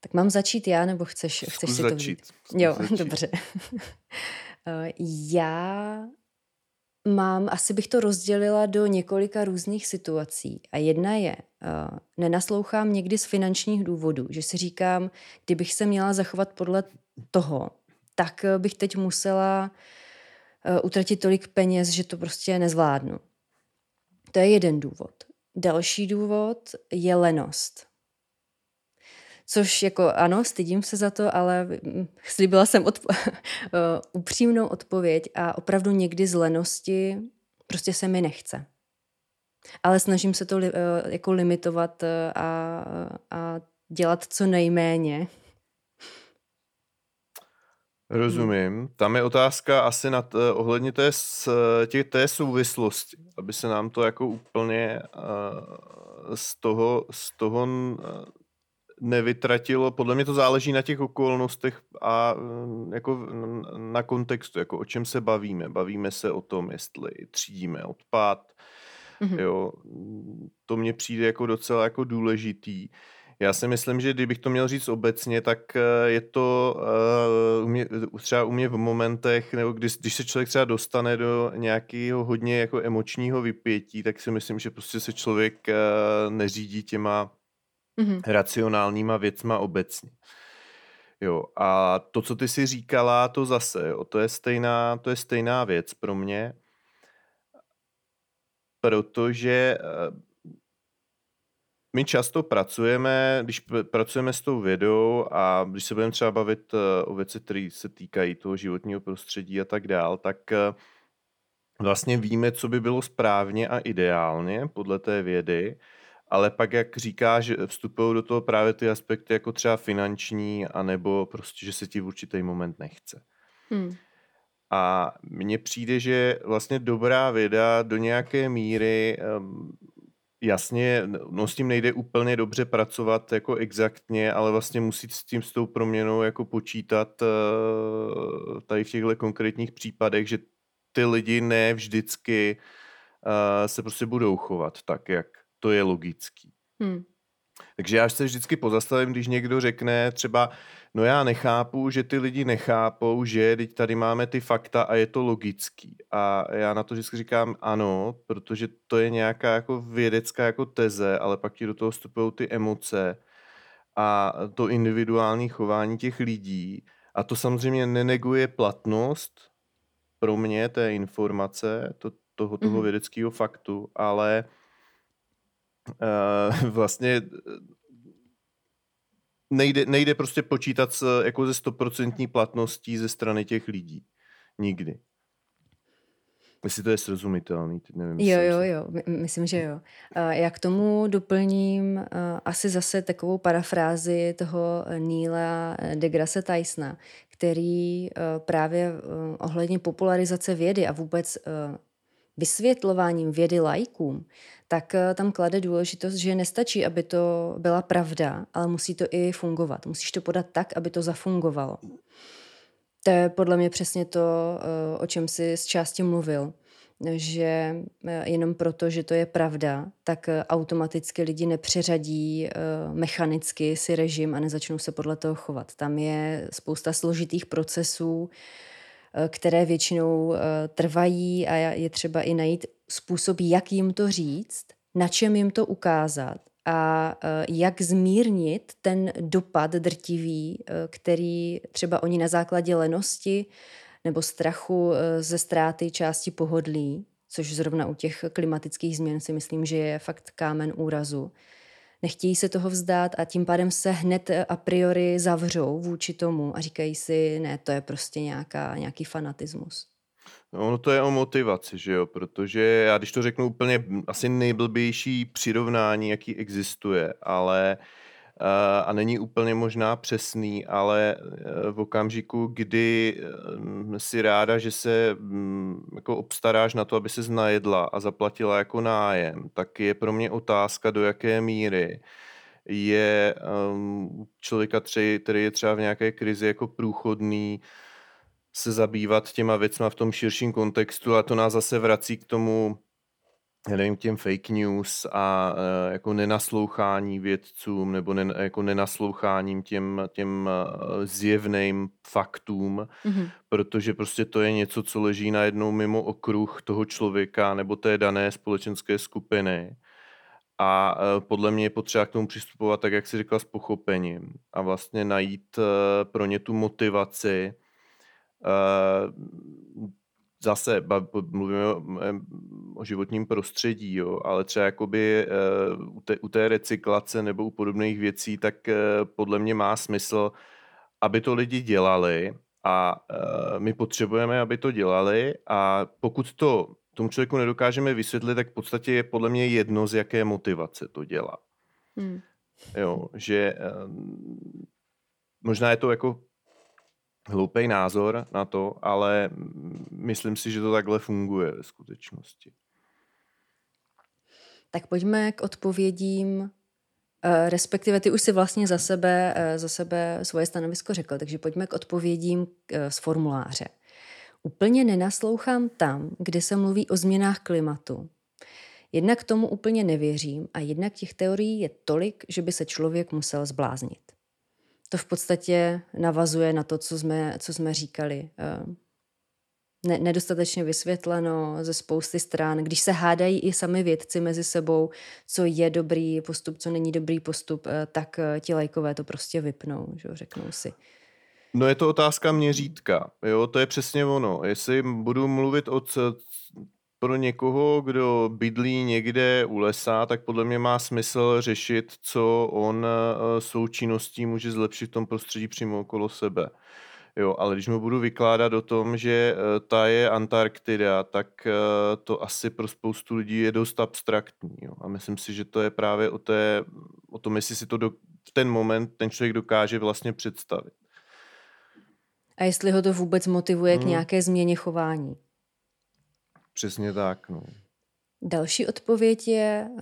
Tak mám začít já, nebo chceš, chceš si to začít. Jo, začít. dobře. já mám, asi bych to rozdělila do několika různých situací. A jedna je, uh, nenaslouchám někdy z finančních důvodů, že si říkám, kdybych se měla zachovat podle toho, tak bych teď musela uh, utratit tolik peněz, že to prostě nezvládnu. To je jeden důvod. Další důvod je lenost. Což jako ano, stydím se za to, ale mm, slíbila jsem odpo- eh, upřímnou odpověď a opravdu někdy z lenosti prostě se mi nechce. Ale snažím se to li- eh, jako limitovat eh, a, a dělat co nejméně. Rozumím. Tam je otázka asi na t- ohledně té, tě, té souvislosti, aby se nám to jako úplně uh, z toho, z toho nevytratilo. Podle mě to záleží na těch okolnostech a mm, jako na kontextu, jako o čem se bavíme. Bavíme se o tom, jestli třídíme odpad, mm-hmm. jo. To mně přijde jako docela jako důležitý. Já si myslím, že kdybych to měl říct obecně, tak eh, je to uh, u mě, třeba u mě v momentech, nebo když, když se člověk třeba dostane do nějakého hodně jako emočního vypětí, tak si myslím, že prostě se člověk uh, neřídí těma mm-hmm. racionálníma věcma obecně. Jo, a to, co ty si říkala, to zase, jo, to je stejná, to je stejná věc pro mě, protože eh, my často pracujeme, když pracujeme s tou vědou a když se budeme třeba bavit eh, o věci, které se týkají toho životního prostředí a tak dál, tak eh, vlastně víme, co by bylo správně a ideálně podle té vědy, ale pak, jak říká, že vstupují do toho právě ty aspekty jako třeba finanční, anebo prostě, že se ti v určitý moment nechce. Hmm. A mně přijde, že vlastně dobrá věda do nějaké míry jasně, no s tím nejde úplně dobře pracovat jako exaktně, ale vlastně musí s tím s tou proměnou jako počítat uh, tady v těchto konkrétních případech, že ty lidi ne vždycky uh, se prostě budou chovat tak, jak to je logický. Hmm. Takže já se vždycky pozastavím, když někdo řekne třeba, no já nechápu, že ty lidi nechápou, že teď tady máme ty fakta a je to logický. A já na to vždycky říkám ano, protože to je nějaká jako vědecká jako teze, ale pak ti do toho vstupují ty emoce a to individuální chování těch lidí. A to samozřejmě neneguje platnost pro mě té informace, to, toho, toho mm-hmm. vědeckého faktu, ale uh, vlastně eh, nejde, nejde prostě počítat s, jako ze stoprocentní platností ze strany těch lidí. Nikdy. Jestli to je srozumitelný, teď nevím. Jo, jo, jo, myslím, že jo. Já k tomu doplním asi zase takovou parafrázi toho Neila deGrasse Tysona, který právě ohledně popularizace vědy a vůbec vysvětlováním vědy lajkům, tak eh, tam klade důležitost, že nestačí, aby to byla pravda, ale musí to i fungovat. Musíš to podat tak, aby to zafungovalo. To je podle mě přesně to, eh, o čem jsi z části mluvil že eh, jenom proto, že to je pravda, tak automaticky lidi nepřeřadí mechanicky si režim a nezačnou se podle toho chovat. Tam je spousta složitých procesů, které většinou eh, trvají a je třeba i najít způsob, jak jim to říct, na čem jim to ukázat a eh, jak zmírnit ten dopad drtivý, který třeba oni na základě lenosti nebo strachu ze ztráty části pohodlí, což zrovna u těch klimatických změn si myslím, že je fakt kámen úrazu, nechtějí se toho vzdát a tím pádem se hned a priori zavřou vůči tomu a říkají si, ne, to je prostě nějaká, nějaký fanatismus. No, ono to je o motivaci, že jo, protože já když to řeknu úplně asi nejblbější přirovnání, jaký existuje, ale a není úplně možná přesný, ale v okamžiku, kdy si ráda, že se mm, jako obstaráš na to, aby se znajedla a zaplatila jako nájem, tak je pro mě otázka, do jaké míry je um, člověka, tři, který je třeba v nějaké krizi jako průchodný, se zabývat těma věcma v tom širším kontextu a to nás zase vrací k tomu, já nevím, těm fake news a uh, jako nenaslouchání vědcům nebo ne, jako nenasloucháním těm, těm uh, zjevným faktům, mm-hmm. protože prostě to je něco, co leží najednou mimo okruh toho člověka nebo té dané společenské skupiny a e, podle mě je potřeba k tomu přistupovat tak, jak si říkal, s pochopením a vlastně najít pro ně tu motivaci. Zase mluvíme o, o životním prostředí, jo, ale třeba jakoby u té, u té recyklace nebo u podobných věcí, tak podle mě má smysl, aby to lidi dělali a my potřebujeme, aby to dělali a pokud to tomu člověku nedokážeme vysvětlit, tak v podstatě je podle mě jedno, z jaké motivace to dělá. Hmm. Jo, že možná je to jako hloupý názor na to, ale myslím si, že to takhle funguje ve skutečnosti. Tak pojďme k odpovědím, eh, respektive ty už si vlastně za sebe, eh, za sebe svoje stanovisko řekl, takže pojďme k odpovědím eh, z formuláře. Úplně nenaslouchám tam, kde se mluví o změnách klimatu. Jednak tomu úplně nevěřím a jednak těch teorií je tolik, že by se člověk musel zbláznit. To v podstatě navazuje na to, co jsme, co jsme říkali. Eh, ne, nedostatečně vysvětleno ze spousty stran. Když se hádají i sami vědci mezi sebou, co je dobrý postup, co není dobrý postup, eh, tak eh, ti lajkové to prostě vypnou, že řeknou si. No je to otázka měřítka, jo, to je přesně ono. Jestli budu mluvit o pro někoho, kdo bydlí někde u lesa, tak podle mě má smysl řešit, co on eh, součinností může zlepšit v tom prostředí přímo okolo sebe. Jo, ale když mu budu vykládat o tom, že eh, ta je Antarktida, tak eh, to asi pro spoustu lidí je dost abstraktní. Jo. A myslím si, že to je právě o, té, o tom, jestli si to do, v ten moment ten člověk dokáže vlastně představit a jestli ho to vůbec motivuje hmm. k nějaké změně chování. Přesně tak. No. Další odpověď je uh,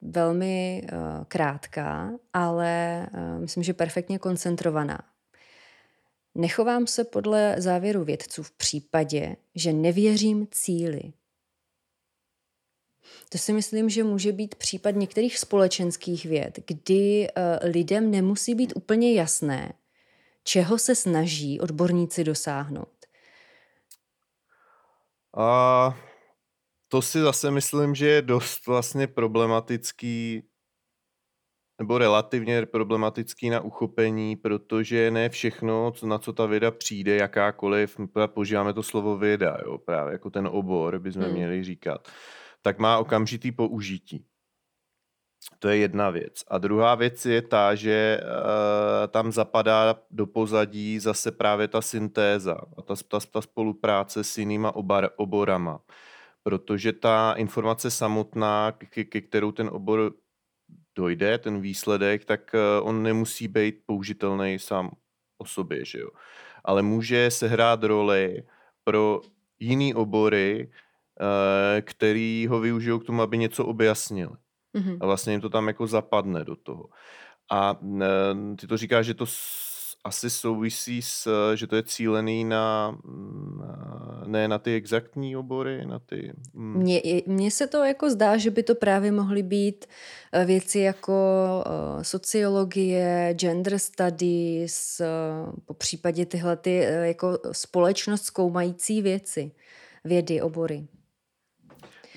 velmi uh, krátká, ale uh, myslím, že perfektně koncentrovaná. Nechovám se podle závěru vědců v případě, že nevěřím cíli. To si myslím, že může být případ některých společenských věd, kdy lidem nemusí být úplně jasné, čeho se snaží odborníci dosáhnout? A to si zase myslím, že je dost vlastně problematický nebo relativně problematický na uchopení, protože ne všechno, na co ta věda přijde, jakákoliv, používáme to slovo věda, jo, právě jako ten obor, bychom hmm. měli říkat, tak má okamžitý použití. To je jedna věc. A druhá věc je ta, že uh, tam zapadá do pozadí zase právě ta syntéza a ta, ta, ta spolupráce s jinýma obar, oborama. Protože ta informace samotná, ke, ke kterou ten obor dojde, ten výsledek, tak uh, on nemusí být použitelný sám o sobě, že jo. Ale může sehrát roli pro jiný obory, uh, který ho využijou k tomu, aby něco objasnili. Mm-hmm. A vlastně jim to tam jako zapadne do toho. A ty to říkáš, že to asi souvisí s, že to je cílený na, na ne na ty exaktní obory, na ty... Hmm. Mně, mně se to jako zdá, že by to právě mohly být e, věci jako uh, sociologie, gender studies, uh, po případě tyhle ty jako společnost zkoumající věci, vědy, obory.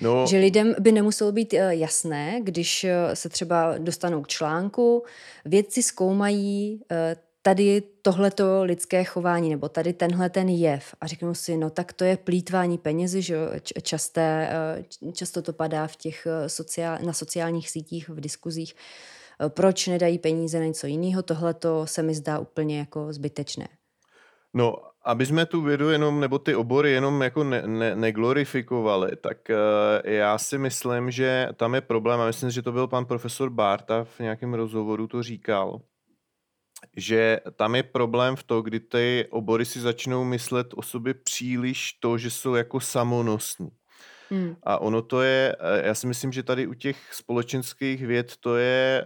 No. Že lidem by nemuselo být eh, jasné, když eh, se třeba dostanou k článku, vědci zkoumají eh, tady tohleto lidské chování nebo tady tenhle ten jev a řeknou si, no tak to je plítvání penězi, že časté, často to padá v těch sociál, na sociálních sítích, v diskuzích, proč nedají peníze na něco jiného, tohle se mi zdá úplně jako zbytečné. No aby jsme tu vědu jenom, nebo ty obory jenom jako ne, ne, neglorifikovali, tak uh, já si myslím, že tam je problém, a myslím, že to byl pan profesor Barta v nějakém rozhovoru to říkal, že tam je problém v to, kdy ty obory si začnou myslet o sobě příliš to, že jsou jako samonosní. Hmm. A ono to je, eh, já si myslím, že tady u těch společenských věd to je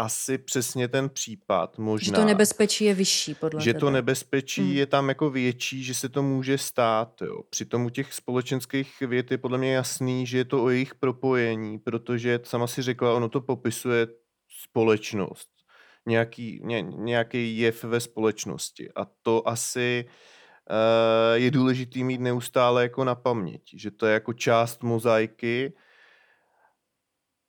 asi přesně ten případ možná. Že to nebezpečí je vyšší, podle Že tebe. to nebezpečí hmm. je tam jako větší, že se to může stát. Jo. Přitom u těch společenských věd je podle mě jasný, že je to o jejich propojení, protože sama si řekla, ono to popisuje společnost. Nějaký, ně, nějaký jev ve společnosti. A to asi uh, je důležitý mít neustále jako na paměti, že to je jako část mozaiky,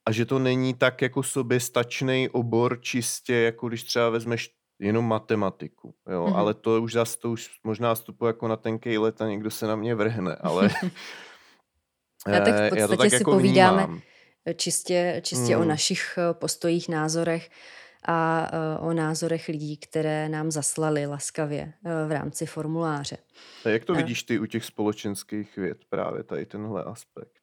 a že to není tak jako soběstačný obor čistě, jako když třeba vezmeš jenom matematiku, jo, mm-hmm. ale to už zase, to už možná vstupu jako na tenkej let a někdo se na mě vrhne, ale já tak v podstatě já to tak si jako povídáme vnímám. čistě, čistě mm. o našich eh, postojích, názorech a uh, o názorech lidí, které nám zaslali laskavě v rámci formuláře. A jak to vidíš ty u těch společenských věd právě tady tenhle aspekt?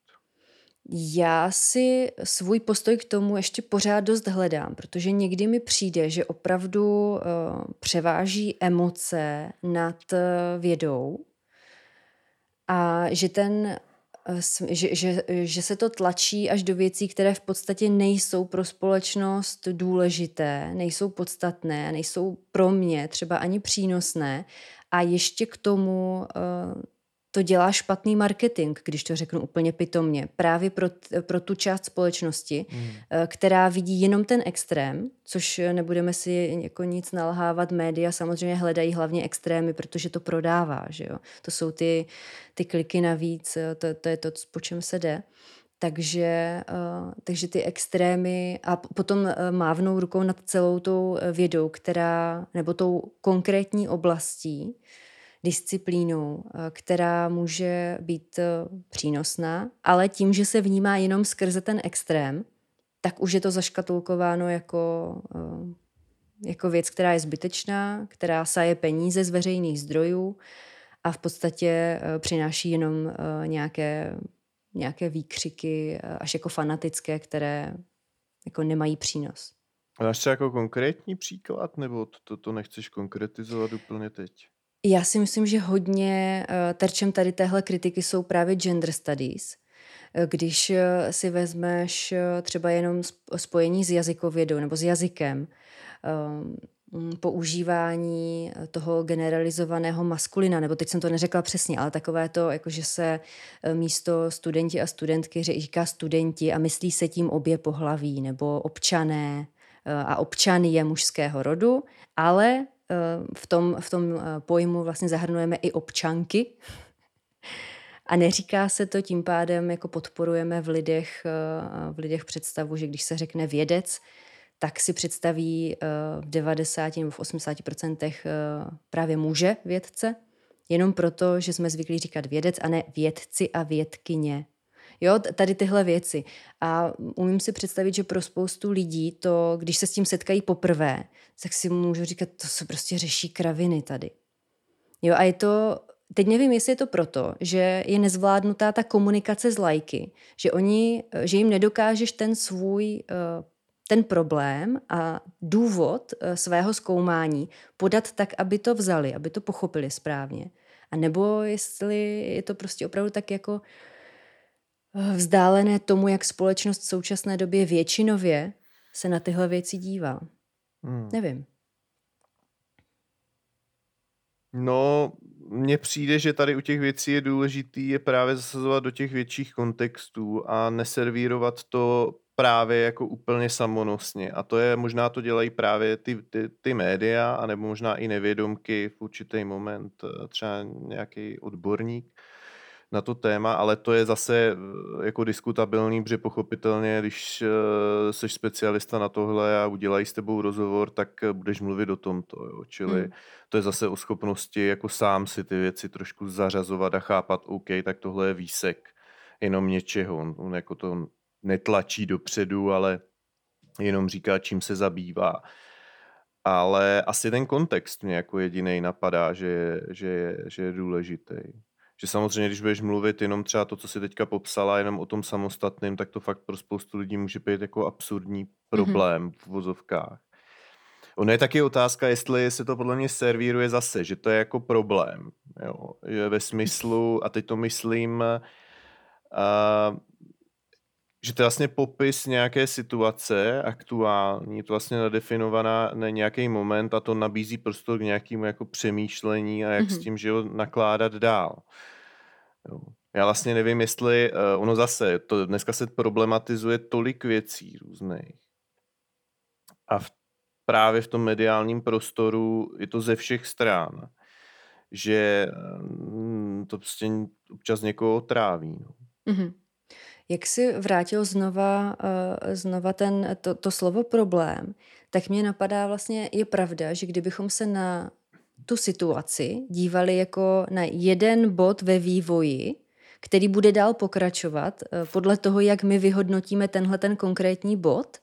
Já si svůj postoj k tomu ještě pořád dost hledám, protože někdy mi přijde, že opravdu uh, převáží emoce nad uh, vědou a že ten že, že, že se to tlačí až do věcí, které v podstatě nejsou pro společnost důležité, nejsou podstatné, nejsou pro mě třeba ani přínosné. A ještě k tomu uh, to dělá špatný marketing, když to řeknu úplně pitomně, právě pro, pro tu část společnosti, mm. která vidí jenom ten extrém, což nebudeme si jako nic nalhávat, média samozřejmě hledají hlavně extrémy, protože to prodává, že jo. To jsou ty, ty kliky navíc, eh, to, to je to, po čem se jde. Takže, uh, takže ty extrémy a potom mávnou rukou nad celou tou vědou, která, nebo tou konkrétní oblastí, disciplínou, eh, která může být eh, přínosná, ale tím, že se vnímá jenom skrze ten extrém, tak už je to zaškatulkováno jako, eh, jako věc, která je zbytečná, která saje peníze z veřejných zdrojů a v podstatě přináší jenom nějaké, nějaké výkřiky, až jako fanatické, které jako nemají přínos. Máš třeba jako konkrétní příklad, nebo to, to, to nechceš konkretizovat úplně teď? Já si myslím, že hodně uh, terčem tady téhle kritiky jsou právě gender studies. Eh, když uh, si vezmeš třeba jenom spojení s jazykovědou nebo s jazykem, um, používání toho generalizovaného maskulina, nebo teď jsem to neřekla přesně, ale takové to, jako že se místo studenti a studentky říká studenti a myslí se tím obě pohlaví, nebo občané a občan je mužského rodu, ale v tom, v tom eh, pojmu vlastně zahrnujeme i občanky. A neříká se to tím pádem, jako podporujeme v lidech, eh, v lidech představu, že když se řekne vědec, tak si představí eh, v 90 nebo v 80% právě muže vědce, jenom proto, že jsme zvyklí říkat vědec a ne vědci a vědkyně. Jo, tady tyhle věci. A umím si představit, že pro spoustu lidí to, když se s tím setkají poprvé, tak si můžu říkat, to se prostě řeší kraviny tady. Jo, a je to, teď nevím, jestli je to proto, že je nezvládnutá ta komunikace s lajky, že oni, že jim nedokážeš ten svůj eh, ten problém a důvod eh, svého zkoumání podat tak, aby to vzali, aby to pochopili správně. A nebo jestli je to prostě opravdu tak jako vzdálené tomu, jak společnost v současné době většinově se na tyhle věci dívá. Hmm. Nevím. No, mně přijde, že tady u těch věcí je důležitý je právě zasazovat do těch větších kontextů a neservírovat to právě jako úplně samonosně. A to je, možná to dělají právě ty, ty, ty média, anebo možná i nevědomky v určitý moment, eh, třeba nějaký odborník na to téma, ale to je zase eh, jako diskutabilní, protože pochopitelně, když jsi eh, specialista na tohle a udělají s tebou rozhovor, tak eh, budeš mluvit o tomto. Jo. Čili hmm. to je zase o schopnosti jako sám si ty věci trošku zařazovat a chápat, OK, tak tohle je výsek jenom něčeho. On, on jako to netlačí dopředu, ale jenom říká, čím se zabývá. ale asi ten kontext mě jako jediný napadá, že, že, že je důležitý. Že samozřejmě, když budeš mluvit jenom třeba to, co si teďka popsala, jenom o tom samostatným, tak to fakt pro spoustu lidí může být jako absurdní mhm. problém mm-hmm. v vozovkách. Ono je taky otázka, jestli se to podle mě servíruje zase, že to je jako problém. Jo? Ve smyslu, a teď to myslím, uh, že to je vlastně popis nějaké situace aktuální, je to vlastně nadefinovaná na nějaký moment a to nabízí prostor k nějakému jako přemýšlení a jak mm-hmm. s tím že nakládat dál. Jo. Já vlastně nevím, jestli uh, ono zase, to dneska se problematizuje tolik věcí různých. A v, právě v tom mediálním prostoru je to ze všech stran, že um, to prostě občas někoho tráví. No. Mm-hmm. Jak si vrátil znova, uh, znova ten, to, to slovo problém, tak mě napadá vlastně, je pravda, že kdybychom se na tu situaci dívali jako na jeden bod ve vývoji, který bude dál pokračovat uh, podle toho, jak my vyhodnotíme tenhle ten konkrétní bod,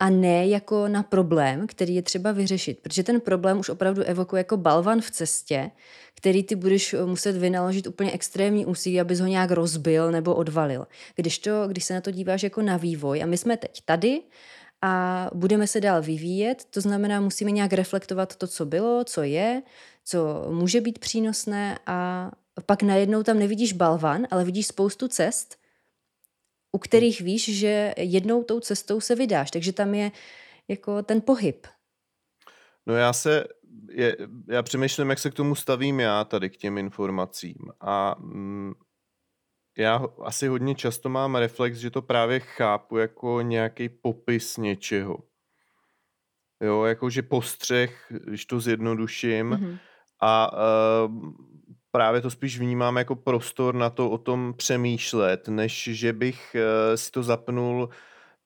a ne jako na problém, který je třeba vyřešit. Protože ten problém už opravdu evokuje jako balvan v cestě, který ty budeš muset vynaložit úplně extrémní úsilí, abys ho nějak rozbil nebo odvalil. Když, to, když se na to díváš jako na vývoj a my jsme teď tady a budeme se dál vyvíjet, to znamená, musíme nějak reflektovat to, co bylo, co je, co může být přínosné a pak najednou tam nevidíš balvan, ale vidíš spoustu cest, u kterých víš, že jednou tou cestou se vydáš. Takže tam je jako ten pohyb. No já se, je, já přemýšlím, jak se k tomu stavím já tady k těm informacím. A mm, já asi hodně často mám reflex, že to právě chápu jako nějaký popis něčeho. Jo, jakože postřeh, když to zjednoduším. Mm-hmm. A uh, právě to spíš vnímám jako prostor na to o tom přemýšlet, než že bych uh, si to zapnul,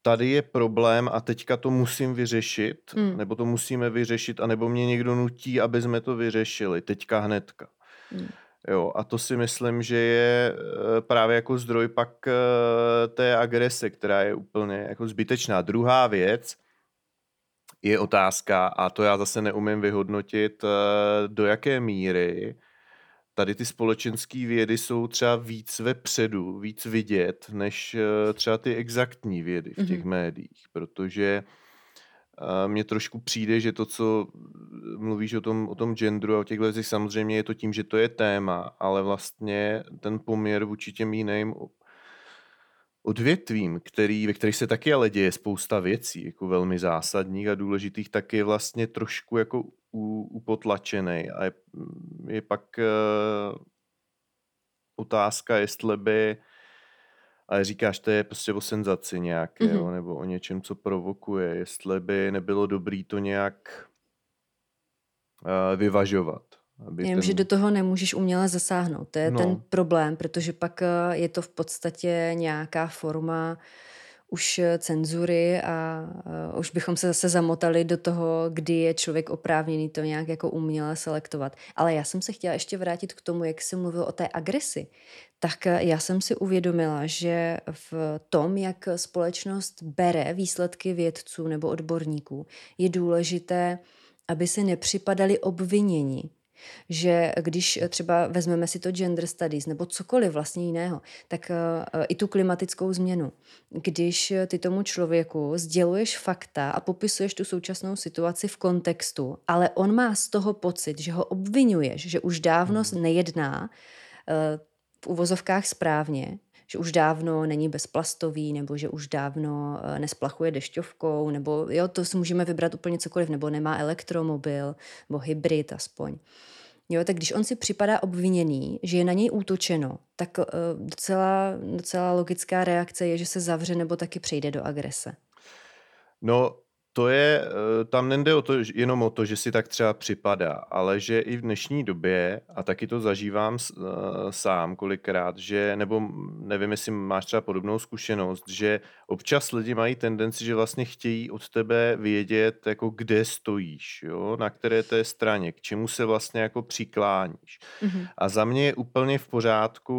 tady je problém a teďka to musím vyřešit, mm. nebo to musíme vyřešit, anebo mě někdo nutí, aby jsme to vyřešili, teďka hnedka. Mm. Jo, a to si myslím, že je uh, právě jako zdroj pak uh, té agrese, která je úplně jako zbytečná. Druhá věc, je otázka, a to já zase neumím vyhodnotit, do jaké míry tady ty společenské vědy jsou třeba víc vepředu, víc vidět, než eh, třeba ty exaktní vědy v těch mm-hmm. médiích, protože eh, mně trošku přijde, že to, co mluvíš o tom, o tom genderu a o těch věcech, samozřejmě je to tím, že to je téma, ale vlastně ten poměr vůči těm jiným odvětvím, který, ve kterých se taky ale děje spousta věcí, jako velmi zásadních a důležitých, tak je vlastně trošku jako upotlačený a je, je pak uh, otázka, jestli by ale říkáš, to je prostě o senzaci nějaké, mm-hmm. jo, nebo o něčem, co provokuje, jestli by nebylo dobrý to nějak uh, vyvažovat. Aby Jenom, ten... že do toho nemůžeš uměle zasáhnout. To je no. ten problém, protože pak eh, je to v podstatě nějaká forma už eh, cenzury a uh, už bychom se zase zamotali do toho, kdy je člověk oprávněný to nějak jako uměle selektovat. Ale já jsem se chtěla ještě vrátit k tomu, jak jsi mluvil o té agresi. Tak já jsem si uvědomila, že v tom, jak společnost bere výsledky vědců nebo odborníků, je důležité, aby se nepřipadali obvinění že když třeba vezmeme si to gender studies nebo cokoliv vlastně jiného, tak uh, i tu klimatickou změnu. Když ty tomu člověku sděluješ fakta a popisuješ tu současnou situaci v kontextu, ale on má z toho pocit, že ho obvinuješ, že už dávno hmm. nejedná v uvozovkách správně, že už dávno není bezplastový, nebo že už dávno nesplachuje dešťovkou, nebo jo, to si můžeme vybrat úplně cokoliv, nebo nemá elektromobil, nebo hybrid aspoň. Jo, tak když on si připadá obviněný, že je na něj útočeno, tak uh, docela, docela logická reakce je, že se zavře nebo taky přejde do agrese. No, to je, eh, tam nejde o to, jenom o to, že si tak třeba připadá, ale že i v dnešní době, a taky to zažívám eh, sám kolikrát, že, nebo nevím, jestli máš třeba podobnou zkušenost, že občas lidi mají tendenci, že vlastně chtějí od tebe vědět, jako kde stojíš, jo? na které té straně, k čemu se vlastně jako přikláníš. Mm-hmm. A za mě je úplně v pořádku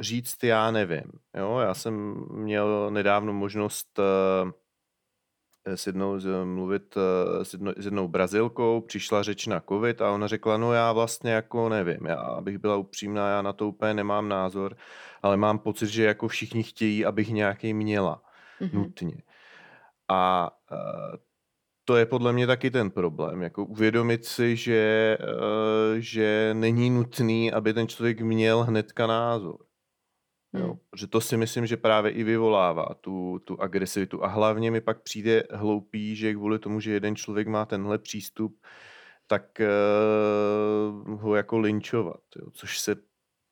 říct, já nevím. Jo? Já jsem měl nedávno možnost uh, s jednou mluvit s, jedno, s jednou Brazilkou, přišla řeč na covid a ona řekla, no já vlastně jako nevím, já abych byla upřímná, já na to úplně nemám názor, ale mám pocit, že jako všichni chtějí, abych nějaký měla mm-hmm. nutně. A to je podle mě taky ten problém, jako uvědomit si, že, že není nutný, aby ten člověk měl hnedka názor. Jo, hmm. protože to si myslím, že právě i vyvolává tu, tu agresivitu. A hlavně mi pak přijde hloupý, že kvůli tomu, že jeden člověk má tenhle přístup, tak uh, ho jako linčovat, jo, což se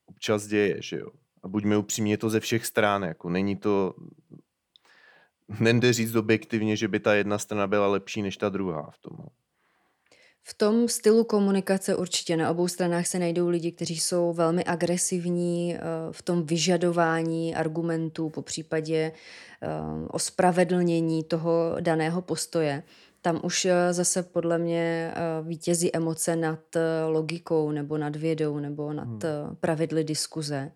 občas děje, že jo. A buďme upřímně, je to ze všech stran, jako není to, nejde říct objektivně, že by ta jedna strana byla lepší než ta druhá v tom. V tom stylu komunikace určitě na obou stranách se najdou lidi, kteří jsou velmi agresivní eh, v tom vyžadování argumentů, po případě eh, ospravedlnění toho daného postoje. Tam už eh, zase podle mě vítězí emoce nad logikou nebo nad vědou nebo nad hmm. pravidly diskuze.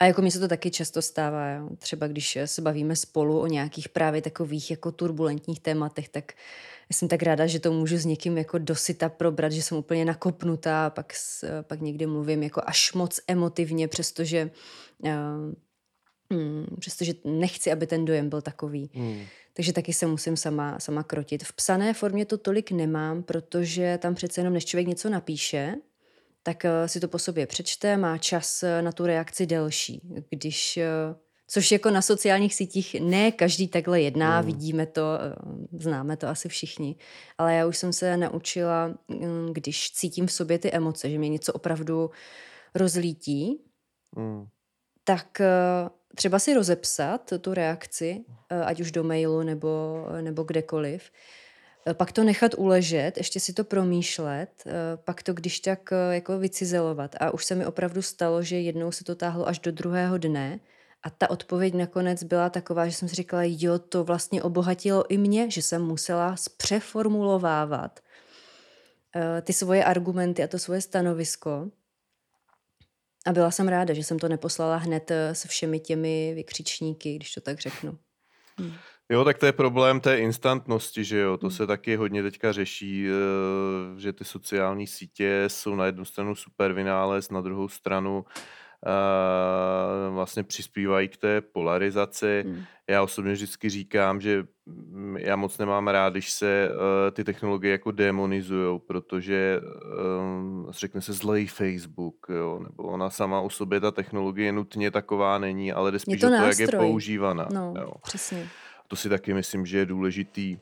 A jako mi se to taky často stává, jo. třeba když se bavíme spolu o nějakých právě takových jako turbulentních tématech, tak já jsem tak ráda, že to můžu s někým jako dosyta probrat, že jsem úplně nakopnutá, pak, pak někdy mluvím jako až moc emotivně, přestože, uh, mm, přestože nechci, aby ten dojem byl takový. Mm. Takže taky se musím sama, sama krotit. V psané formě to tolik nemám, protože tam přece jenom, než člověk něco napíše, tak uh, si to po sobě přečte, má čas na tu reakci delší. Když Což jako na sociálních sítích ne každý takhle jedná, mm. vidíme to, eh, známe to asi všichni. Ale já už jsem se naučila, mm, když cítím v sobě ty emoce, že mě něco opravdu rozlítí, mm. tak eh, třeba si rozepsat tu reakci, eh, ať už do mailu nebo, nebo kdekoliv, pak to nechat uležet, ještě si to promýšlet, pak to když tak jako vycizelovat. A už se mi opravdu stalo, že jednou se to táhlo až do druhého dne, a ta odpověď nakonec byla taková, že jsem si říkala, jo, to vlastně obohatilo i mě, že jsem musela přeformulovávat uh, ty svoje argumenty a to svoje stanovisko. A byla jsem ráda, že jsem to neposlala hned eh, se všemi těmi vykřičníky, když to tak řeknu. Hmm. Jo, tak to je problém té instantnosti, že jo, to hmm. se taky hodně teďka řeší, eh, že ty sociální sítě jsou na jednu stranu super vynález, na druhou stranu uh, vlastně přispívají k té polarizaci. Hmm. Já osobně vždycky říkám, že mm, já moc nemám rád, když se uh, ty technologie jako demonizují, protože um, řekne se zlej Facebook, jo, nebo ona sama o sobě ta technologie nutně taková není, ale jde spíš to o to, nástroj. jak je používaná. No, jo. přesně. To si taky myslím, že je důležitý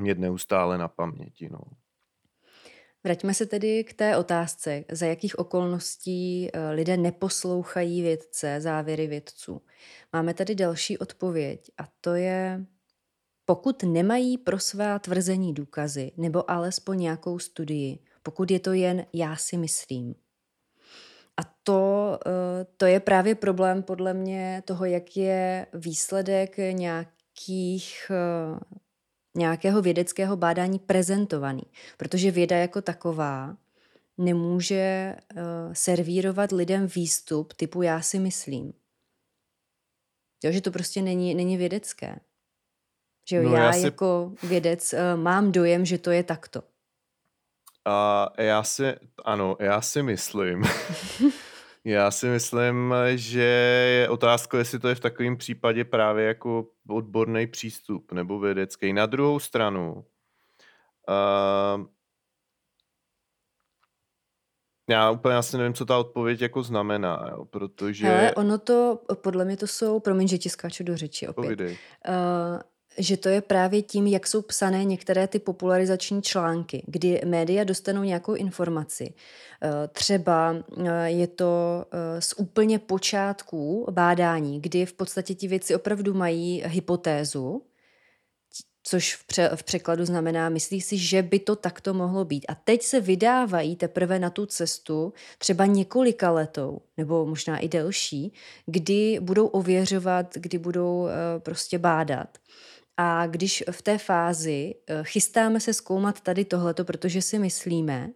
mít neustále na paměti. No. Vraťme se tedy k té otázce, za jakých okolností eh, lidé neposlouchají vědce, závěry vědců. Máme tady další odpověď a to je, pokud nemají pro svá tvrzení důkazy nebo alespoň nějakou studii, pokud je to jen já si myslím. A to, eh, to je právě problém podle mě toho, jak je výsledek nějakých eh, nějakého vědeckého bádání prezentovaný. Protože věda jako taková nemůže uh, servírovat lidem výstup typu já si myslím. Jo, že to prostě není, není vědecké. Že jo, no, já, já si... jako vědec uh, mám dojem, že to je takto. A já si, ano, já si myslím, Já si myslím, že je otázka, jestli to je v takovém případě právě jako odborný přístup nebo vědecký. Na druhou stranu, uh, já úplně asi nevím, co ta odpověď jako znamená, jo, protože... Ale ono to, podle mě to jsou, promiň, že ti skáču do řeči opět. Uh, že to je právě tím, jak jsou psané některé ty popularizační články, kdy média dostanou nějakou informaci. Eh, třeba eh, je to eh, z úplně počátků bádání, kdy v podstatě ti věci opravdu mají hypotézu, což v, pře- v překladu znamená, myslí si, že by to takto mohlo být. A teď se vydávají teprve na tu cestu, třeba několika letou, nebo možná i delší, kdy budou ověřovat, kdy budou prostě bádat. A když v té fázi eh, chystáme se zkoumat tady tohleto, protože si myslíme,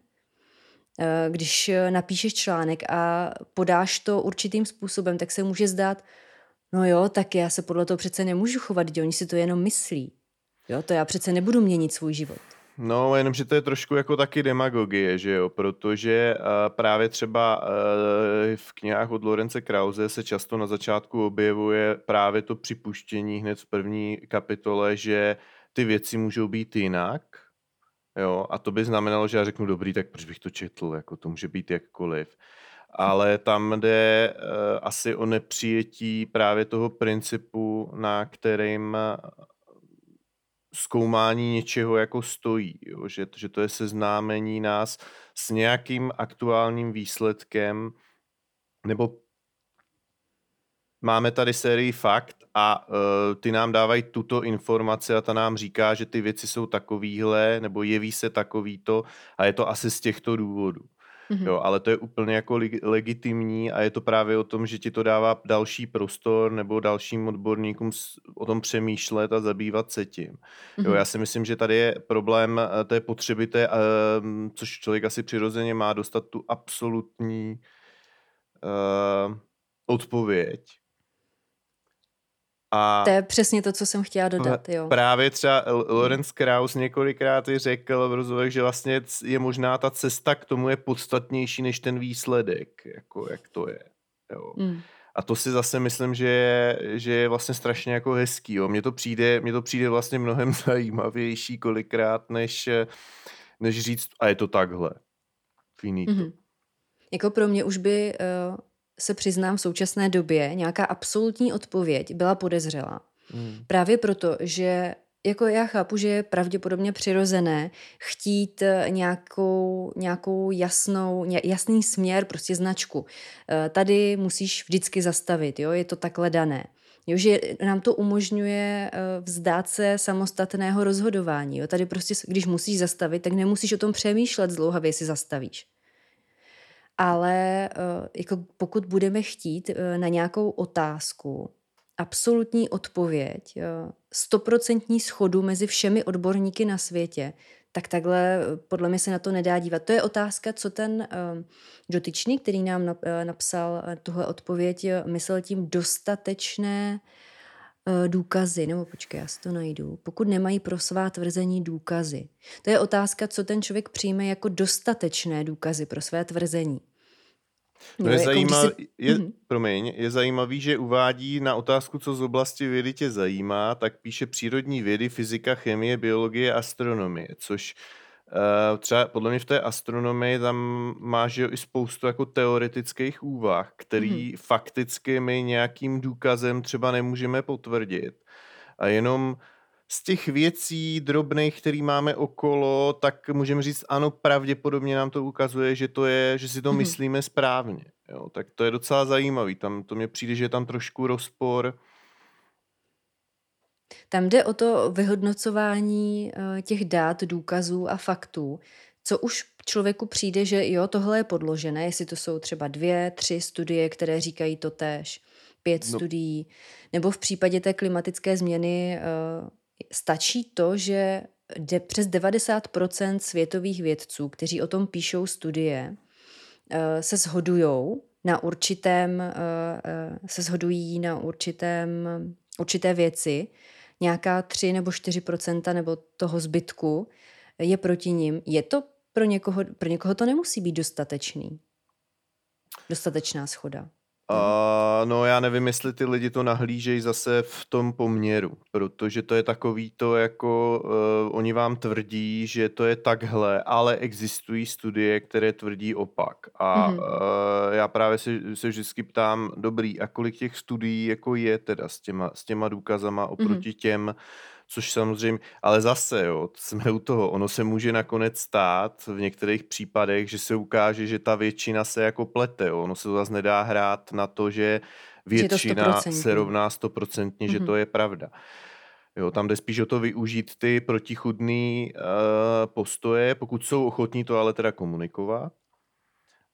eh, když napíšeš článek a podáš to určitým způsobem, tak se může zdát, no jo, tak já se podle toho přece nemůžu chovat, oni si to jenom myslí. Jo, to já přece nebudu měnit svůj život. No, jenomže to je trošku jako taky demagogie, že jo, protože uh, právě třeba uh, v knihách od Lorence Krause se často na začátku objevuje právě to připuštění hned v první kapitole, že ty věci můžou být jinak, jo, a to by znamenalo, že já řeknu, dobrý, tak proč bych to četl, jako to může být jakkoliv. Ale tam jde uh, asi o nepřijetí právě toho principu, na kterým zkoumání něčeho jako stojí, jo? Že, že to je seznámení nás s nějakým aktuálním výsledkem, nebo máme tady sérii fakt a uh, ty nám dávají tuto informaci a ta nám říká, že ty věci jsou takovýhle, nebo jeví se takovýto a je to asi z těchto důvodů. Mm-hmm. Jo, ale to je úplně jako legitimní a je to právě o tom, že ti to dává další prostor nebo dalším odborníkům o tom přemýšlet a zabývat se tím. Mm-hmm. Jo, já si myslím, že tady je problém eh, té potřeby, té, uh, což člověk asi přirozeně má dostat tu absolutní uh, odpověď a to je přesně to, co jsem chtěla dodat, jo. Právě třeba Lorenz Krauss několikrát řekl v rozhovech, že vlastně je možná ta cesta k tomu je podstatnější než ten výsledek, jako jak to je. Jo. Mm. A to si zase myslím, že je, že je vlastně strašně jako hezký. Jo. Mně to přijde, mně to přijde vlastně mnohem zajímavější kolikrát, než, než říct, a je to takhle. Finito. Mm-hmm. Jako pro mě už by uh se přiznám v současné době, nějaká absolutní odpověď byla podezřelá. Hmm. Právě proto, že jako já chápu, že je pravděpodobně přirozené chtít eh, nějakou, nějakou jasnou, jasný směr, prostě značku. Eh, tady musíš vždycky zastavit, jo, je to takhle dané. Jo, že nám to umožňuje eh, vzdát se samostatného rozhodování. Jo. Tady prostě, když musíš zastavit, tak nemusíš o tom přemýšlet zdlouhavě, jestli zastavíš ale eh, jako pokud budeme chtít eh, na nějakou otázku absolutní odpověď, eh, stoprocentní schodu mezi všemi odborníky na světě, tak takhle podle mě se na to nedá dívat. To je otázka, co ten dotyčný, který nám napsal tuhle odpověď, myslel tím dostatečné důkazy, nebo počkej, já si to najdu, pokud nemají pro svá tvrzení důkazy. To je otázka, co ten člověk přijme jako dostatečné důkazy pro své tvrzení. No, je, jako zajímav, si... je, mm-hmm. promiň, je zajímavý, že uvádí na otázku, co z oblasti vědy tě zajímá, tak píše přírodní vědy, fyzika, chemie, biologie, astronomie, což uh, třeba podle mě v té astronomii tam máš i spoustu jako teoretických úvah, který mm-hmm. fakticky my nějakým důkazem třeba nemůžeme potvrdit. A jenom z těch věcí drobných, které máme okolo, tak můžeme říct, ano, pravděpodobně nám to ukazuje, že to je, že si to mm-hmm. myslíme správně. Jo, tak to je docela zajímavý. Tam to mně přijde, že je tam trošku rozpor. Tam jde o to vyhodnocování eh, těch dát, důkazů a faktů, co už člověku přijde, že jo, tohle je podložené, jestli to jsou třeba dvě, tři studie, které říkají to též, pět no. studií, nebo v případě té klimatické změny eh, Stačí to, že de, přes 90% světových vědců, kteří o tom píšou studie, eh, se shodují na určitém, eh, eh, se shodují na určitém, určité věci, nějaká 3 nebo 4% nebo toho zbytku je proti ním. Je to pro někoho, pro někoho to nemusí být dostatečný. Dostatečná schoda. A no já nevím, jestli ty lidi to nahlížejí zase v tom poměru, protože to je takový to jako, uh, oni vám tvrdí, že to je takhle, ale existují studie, které tvrdí opak. A mm-hmm. uh, já právě se, se vždycky ptám, dobrý, a kolik těch studií jako je teda s těma, s těma důkazama oproti mm-hmm. těm, což samozřejmě, ale zase, jo, jsme u toho, ono se může nakonec stát v některých případech, že se ukáže, že ta většina se jako plete, jo. ono se to zase nedá hrát na to, že většina že se rovná stoprocentně, mm-hmm. že to mhm. je pravda. Jo, tam jde spíš o to využít ty protichudné uh, postoje, pokud jsou ochotní to ale teda komunikovat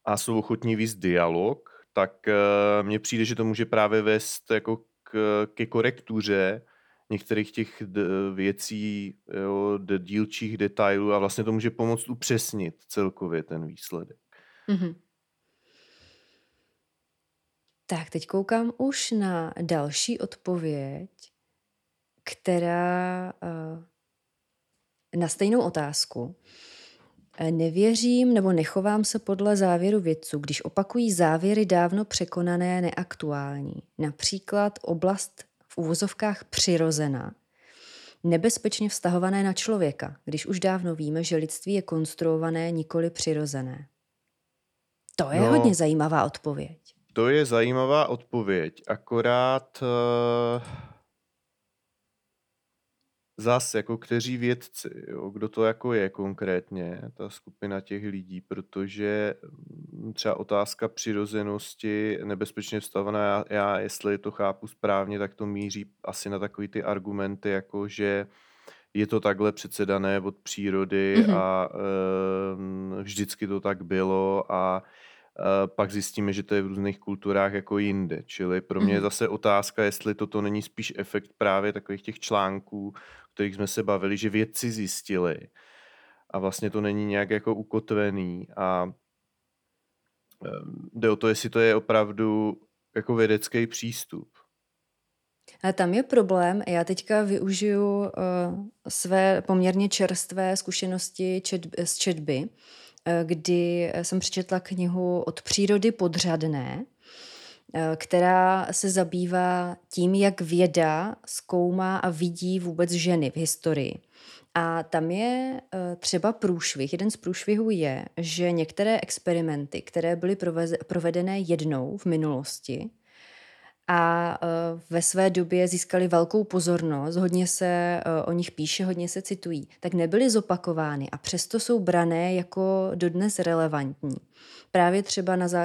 a jsou ochotní víc dialog, tak uh, mně přijde, že to může právě vést jako k, ke korektuře některých těch věcí, jo, dílčích detailů a vlastně to může pomoct upřesnit celkově ten výsledek. Mm-hmm. Tak, teď koukám už na další odpověď, která uh, na stejnou otázku. Nevěřím nebo nechovám se podle závěru vědců, když opakují závěry dávno překonané neaktuální. Například oblast v uvozovkách přirozená, nebezpečně vztahované na člověka, když už dávno víme, že lidství je konstruované, nikoli přirozené. To je no, hodně zajímavá odpověď. To je zajímavá odpověď, akorát uh, zas jako kteří vědci, jo, kdo to jako je konkrétně, ta skupina těch lidí, protože mm, třeba otázka přirozenosti nebezpečně vstavená, já, já jestli to chápu správně, tak to míří asi na takový ty argumenty, jako že je to takhle přece dané od přírody mm-hmm. a e, vždycky to tak bylo a pak zjistíme, že to je v různých kulturách jako jinde. Čili pro mě je mhm. zase otázka, jestli toto není spíš efekt právě takových těch článků, kterých jsme se bavili, že vědci zjistili a vlastně to není nějak jako ukotvený a e, jde o to, jestli to je opravdu jako vědecký přístup. A tam je problém, já teďka využiju uh, své poměrně čerstvé zkušenosti čet, z četby, kdy jsem přečetla knihu Od přírody podřadné, uh, která se zabývá tím, jak věda zkoumá a vidí vůbec ženy v historii. A tam je třeba průšvih. Jeden z průšvihů je, že některé experimenty, které byly provedené jednou v minulosti, a uh, ve své době získali velkou pozornost, hodně se uh, o nich píše, hodně se citují, tak nebyly zopakovány a přesto jsou brané jako dodnes relevantní. Právě třeba, na uh,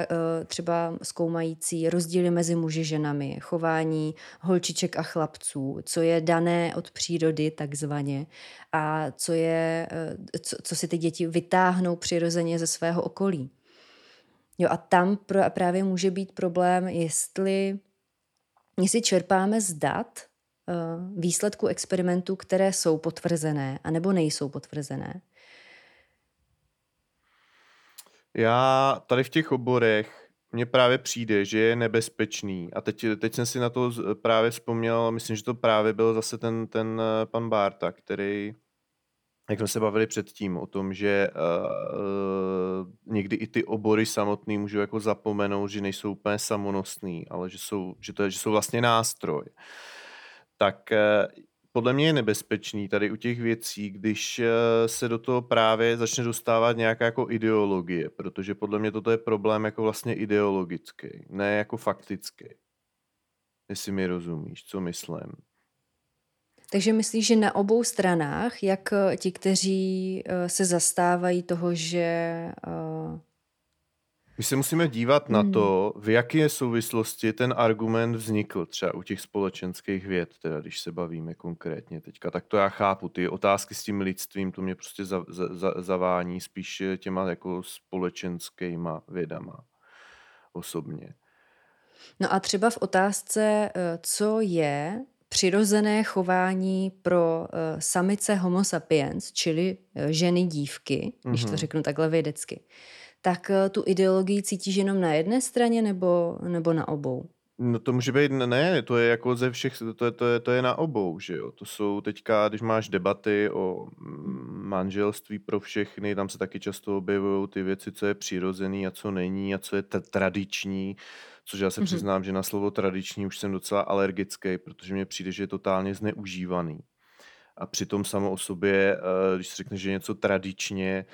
třeba zkoumající rozdíly mezi muži ženami, chování holčiček a chlapců, co je dané od přírody takzvaně a co, je, co, co si ty děti vytáhnou přirozeně ze svého okolí. Jo, a tam právě může být problém, jestli jestli čerpáme z dat uh, výsledků experimentů, které jsou potvrzené, anebo nejsou potvrzené? Já tady v těch oborech mně právě přijde, že je nebezpečný. A teď, teď jsem si na to právě vzpomněl, myslím, že to právě byl zase ten, ten eh, pan Bárta, který jak jsme se bavili předtím o tom, že uh, někdy i ty obory samotný můžou jako zapomenout, že nejsou úplně samonosný, ale že jsou, že to je, že jsou vlastně nástroj. Tak uh, podle mě je nebezpečný tady u těch věcí, když uh, se do toho právě začne dostávat nějaká jako ideologie, protože podle mě toto je problém jako vlastně ideologický, ne jako faktický. Jestli mi rozumíš, co myslím. Takže myslíš, že na obou stranách, jak eh, ti, kteří eh, se zastávají toho, že uh... my se musíme dívat na hmm. to, v jaké souvislosti ten argument vznikl třeba u těch společenských věd, teda když se bavíme konkrétně teďka. Tak to já chápu. Ty otázky s tím lidstvím, to mě prostě za, za, za, zavání spíš těma jako společenskýma vědama osobně. No a třeba v otázce, co je přirozené chování pro uh, samice homo sapiens, čili uh, ženy dívky, mm-hmm. když to mhm. řeknu takhle vědecky, tak uh, tu ideologii cítíš jenom na jedné straně nebo, nebo na obou? No to může být, ne, to je jako ze všech, to je, to je, to je na obou, že jo. To jsou teďka, když máš debaty o mm, manželství pro všechny, tam se taky často objevují ty věci, co je přirozený a co není a co je t- tradiční což já se mm-hmm. přiznám, že na slovo tradiční už jsem docela alergický, protože mně přijde, že je totálně zneužívaný. A přitom samo o sobě, eh, když se řekne, že něco tradičně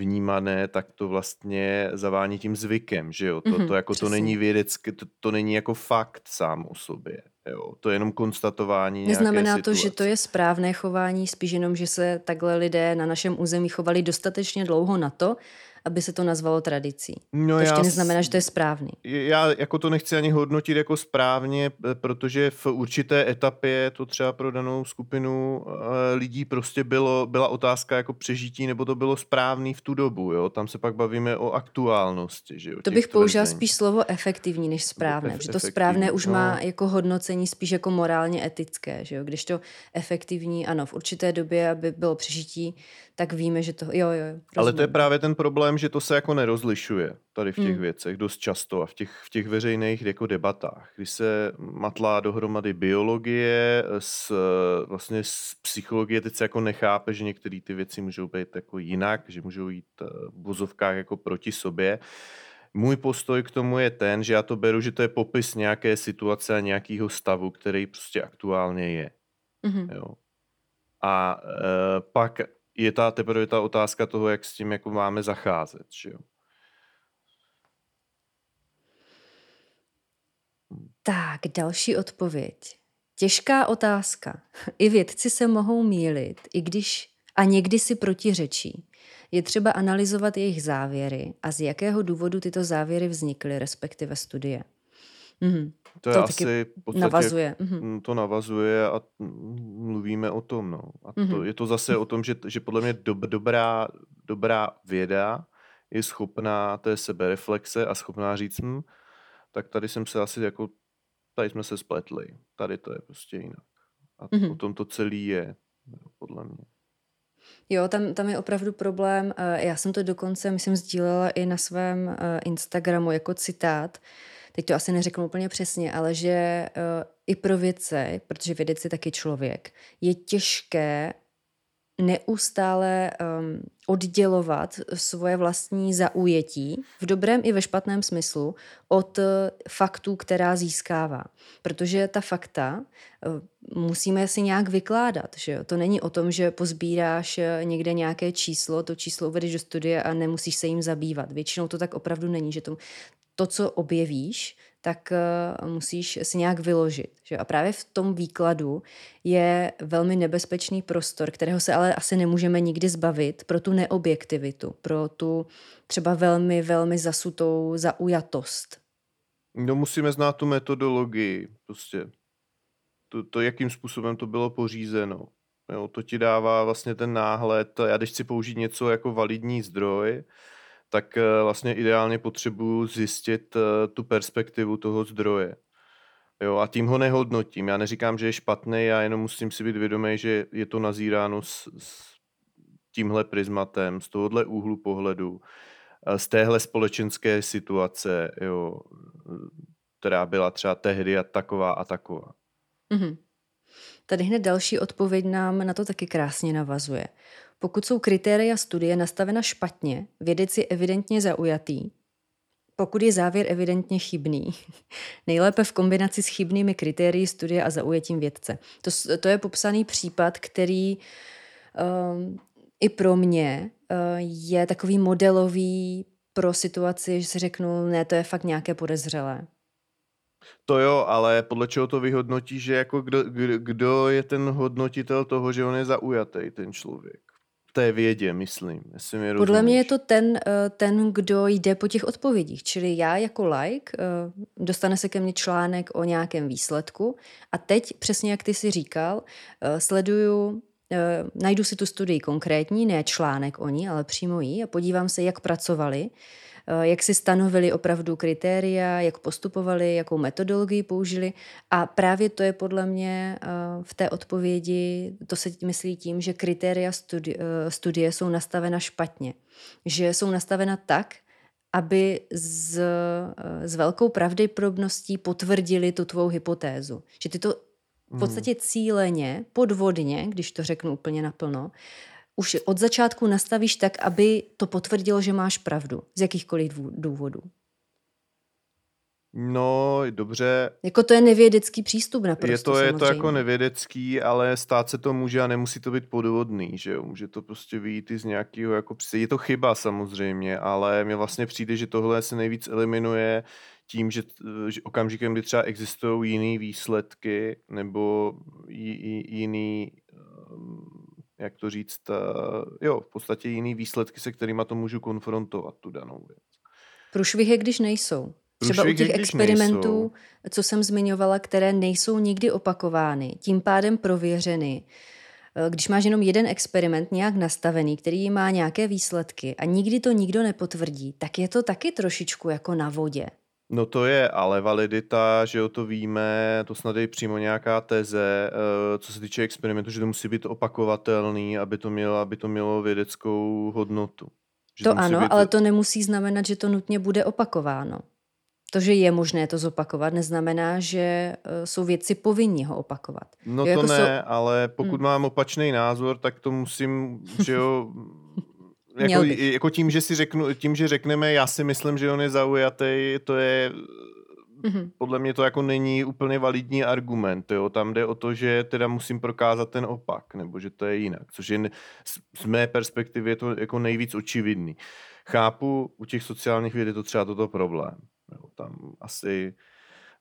vnímané, tak to vlastně zavání tím zvykem, že jo? To, mm-hmm, to jako přesně. to není vědecké, to, to není jako fakt sám o sobě. Jo, to je jenom konstatování Neznamená to, že to je správné chování, spíš jenom, že se takhle lidé na našem území chovali dostatečně dlouho na to, aby se to nazvalo tradicí. No to ještě já, neznamená, že to je správný. Já jako to nechci ani hodnotit jako správně, protože v určité etapě to třeba pro danou skupinu eh, lidí prostě bylo, byla otázka jako přežití, nebo to bylo správný v tu dobu. Jo? Tam se pak bavíme o aktuálnosti. Že jo, to bych použila spíš slovo efektivní než správné, protože to správné už no. má jako hodnocení spíš jako morálně etické. Že jo? Když to efektivní, ano, v určité době, aby bylo přežití, tak víme, že to, jo, jo. Rozumím. Ale to je právě ten problém že to se jako nerozlišuje tady v těch Hmm. věcech dost často a v těch, v těch veřejných jako debatách. Když se matlá dohromady biologie s, vlastně s psychologie, teď se jako nechápe, že některé ty věci můžou být jako jinak, že můžou jít eh, v vozovkách jako proti sobě. Můj postoj k tomu je ten, že já to beru, že to je popis nějaké situace a nějakého stavu, který prostě aktuálně je. Mhm. Jo. A e, pak je ta teprve ta otázka toho, jak s tím jako máme zacházet. Že jo? Tak, další odpověď. Těžká otázka. I vědci se mohou mílit, i když a někdy si protiřečí. Je třeba analyzovat jejich závěry a z jakého důvodu tyto závěry vznikly, respektive studie. Mhm. To je To asi podstatě, Navazuje. Mhm. mm, to navazuje a mm, mluvíme o tom. No. A to, Mhm. je to zase o tom, že, že podle mě dob, dobrá, dobrá věda je schopná té sebereflexe a schopná říct, hm, tak tady jsem se asi jako, tady jsme se spletli, tady to je prostě jinak. A Mhm. o tom to celý je, podle mě. Jo, tam, tam je opravdu problém. eh, Já jsem to dokonce, myslím, sdílela i na svém eh, Instagramu jako citát. Teď to asi neřeknu úplně přesně, ale že eh, i pro vědce, protože vědec je taky člověk, je těžké neustále um, oddělovat svoje vlastní zaujetí v dobrém i ve špatném smyslu od eh, faktů, která získává. Protože ta fakta eh, musíme si nějak vykládat. Že jo? To není o tom, že pozbíráš někde nějaké číslo, to číslo uvedeš do studie a nemusíš se jim zabývat. Většinou to tak opravdu není, že to, to co objevíš, tak uh, musíš si nějak vyložit. Že? A právě v tom výkladu je velmi nebezpečný prostor, kterého se ale asi nemůžeme nikdy zbavit pro tu neobjektivitu, pro tu třeba velmi, velmi zasutou zaujatost. No musíme znát tu metodologii, prostě to, to jakým způsobem to bylo pořízeno. Jo, to ti dává vlastně ten náhled. Já když chci použít něco jako validní zdroj, tak eh, vlastně ideálně potřebuju zjistit eh, tu perspektivu toho zdroje. Jo, a tím ho nehodnotím. Já neříkám, že je špatný, já jenom musím si být vědomý, že je to nazíráno s, s tímhle prismatem, z tohohle úhlu pohledu, eh, z téhle společenské situace, jo, která byla třeba tehdy a taková a taková. Mhm. Tady hned další odpověď nám na to taky krásně navazuje. Pokud jsou kritéria studie nastavena špatně, vědec je evidentně zaujatý, pokud je závěr evidentně chybný, nejlépe v kombinaci s chybnými kritérii studie a zaujetím vědce. To, to je popsaný případ, který um, i pro mě uh, je takový modelový pro situaci, že si řeknu, ne, to je fakt nějaké podezřelé. To jo, ale podle čeho to vyhodnotí, že jako kdo, kdo, kdo je ten hodnotitel toho, že on je zaujatý, ten člověk? V té vědě, myslím, jestli mi Podle mě je to ten, eh, ten, kdo jde po těch odpovědích. Čili já jako like, eh, dostane se ke mně článek o nějakém výsledku. A teď, přesně jak ty si říkal, eh, sleduju, najdu si tu studii konkrétní, ne článek o ní, ale přímo jí a podívám se, jak pracovali, jak si stanovili opravdu kritéria, jak postupovali, jakou metodologii použili. A právě to je podle mě eh, v té odpovědi, to se myslí tím, že kritéria studi- eh, studie jsou nastavena špatně. Že jsou nastavena tak, aby s, eh, s velkou pravděpodobností potvrdili tu tvou hypotézu. Že ty to v Mhm. podstatě cíleně, podvodně, když to řeknu úplně naplno, už od začátku nastavíš tak, aby to potvrdilo, že máš pravdu. Z jakýchkoliv důvodů. No, dobře, Jako to je nevědecký přístup naprosto je to, je to samozřejmě. jako nevědecký, ale stát se to může a nemusí to být podvodný, že jo? Může to prostě vyjít i z nějakého, jako je to chyba samozřejmě, ale mně vlastně přijde, že tohle se nejvíc eliminuje tím, že, že okamžikem, kdy třeba existují jiné výsledky nebo jiný, jak to říct, eh, jo, v podstatě jiný výsledky, se kterými to můžu konfrontovat, tu danou věc. Průšvih je, když nejsou. Třeba u těch experimentů, nejsou. co jsem zmiňovala, které nejsou nikdy opakovány, tím pádem prověřeny. Eh, Když máš jenom jeden experiment nějak nastavený, který má nějaké výsledky a nikdy to nikdo nepotvrdí, tak je to taky trošičku jako na vodě. No to je, ale validita, že jo, to víme, to snad je přímo nějaká teze, eh, co se týče experimentu, že to musí být opakovatelný, aby to mělo, aby to mělo vědeckou hodnotu. Že to, to ano, být... ale to nemusí znamenat, že to nutně bude opakováno. To, že je možné to zopakovat, neznamená, že uh, jsou věci povinní ho opakovat. No jo, to jako ne, jsou... ale pokud hmm. mám opačný názor, tak to musím, že jo, jako, jako tím, že si řeknu, tím, že řekneme, já si myslím, že on je zaujatý, to je Mm-hmm. Podle mě to jako není úplně validní argument. Jo? Tam jde o to, že teda musím prokázat ten opak, nebo že to je jinak, což je z mé perspektivy je to jako nejvíc očividný. Chápu, u těch sociálních věd je to třeba toto problém. Jo? Tam asi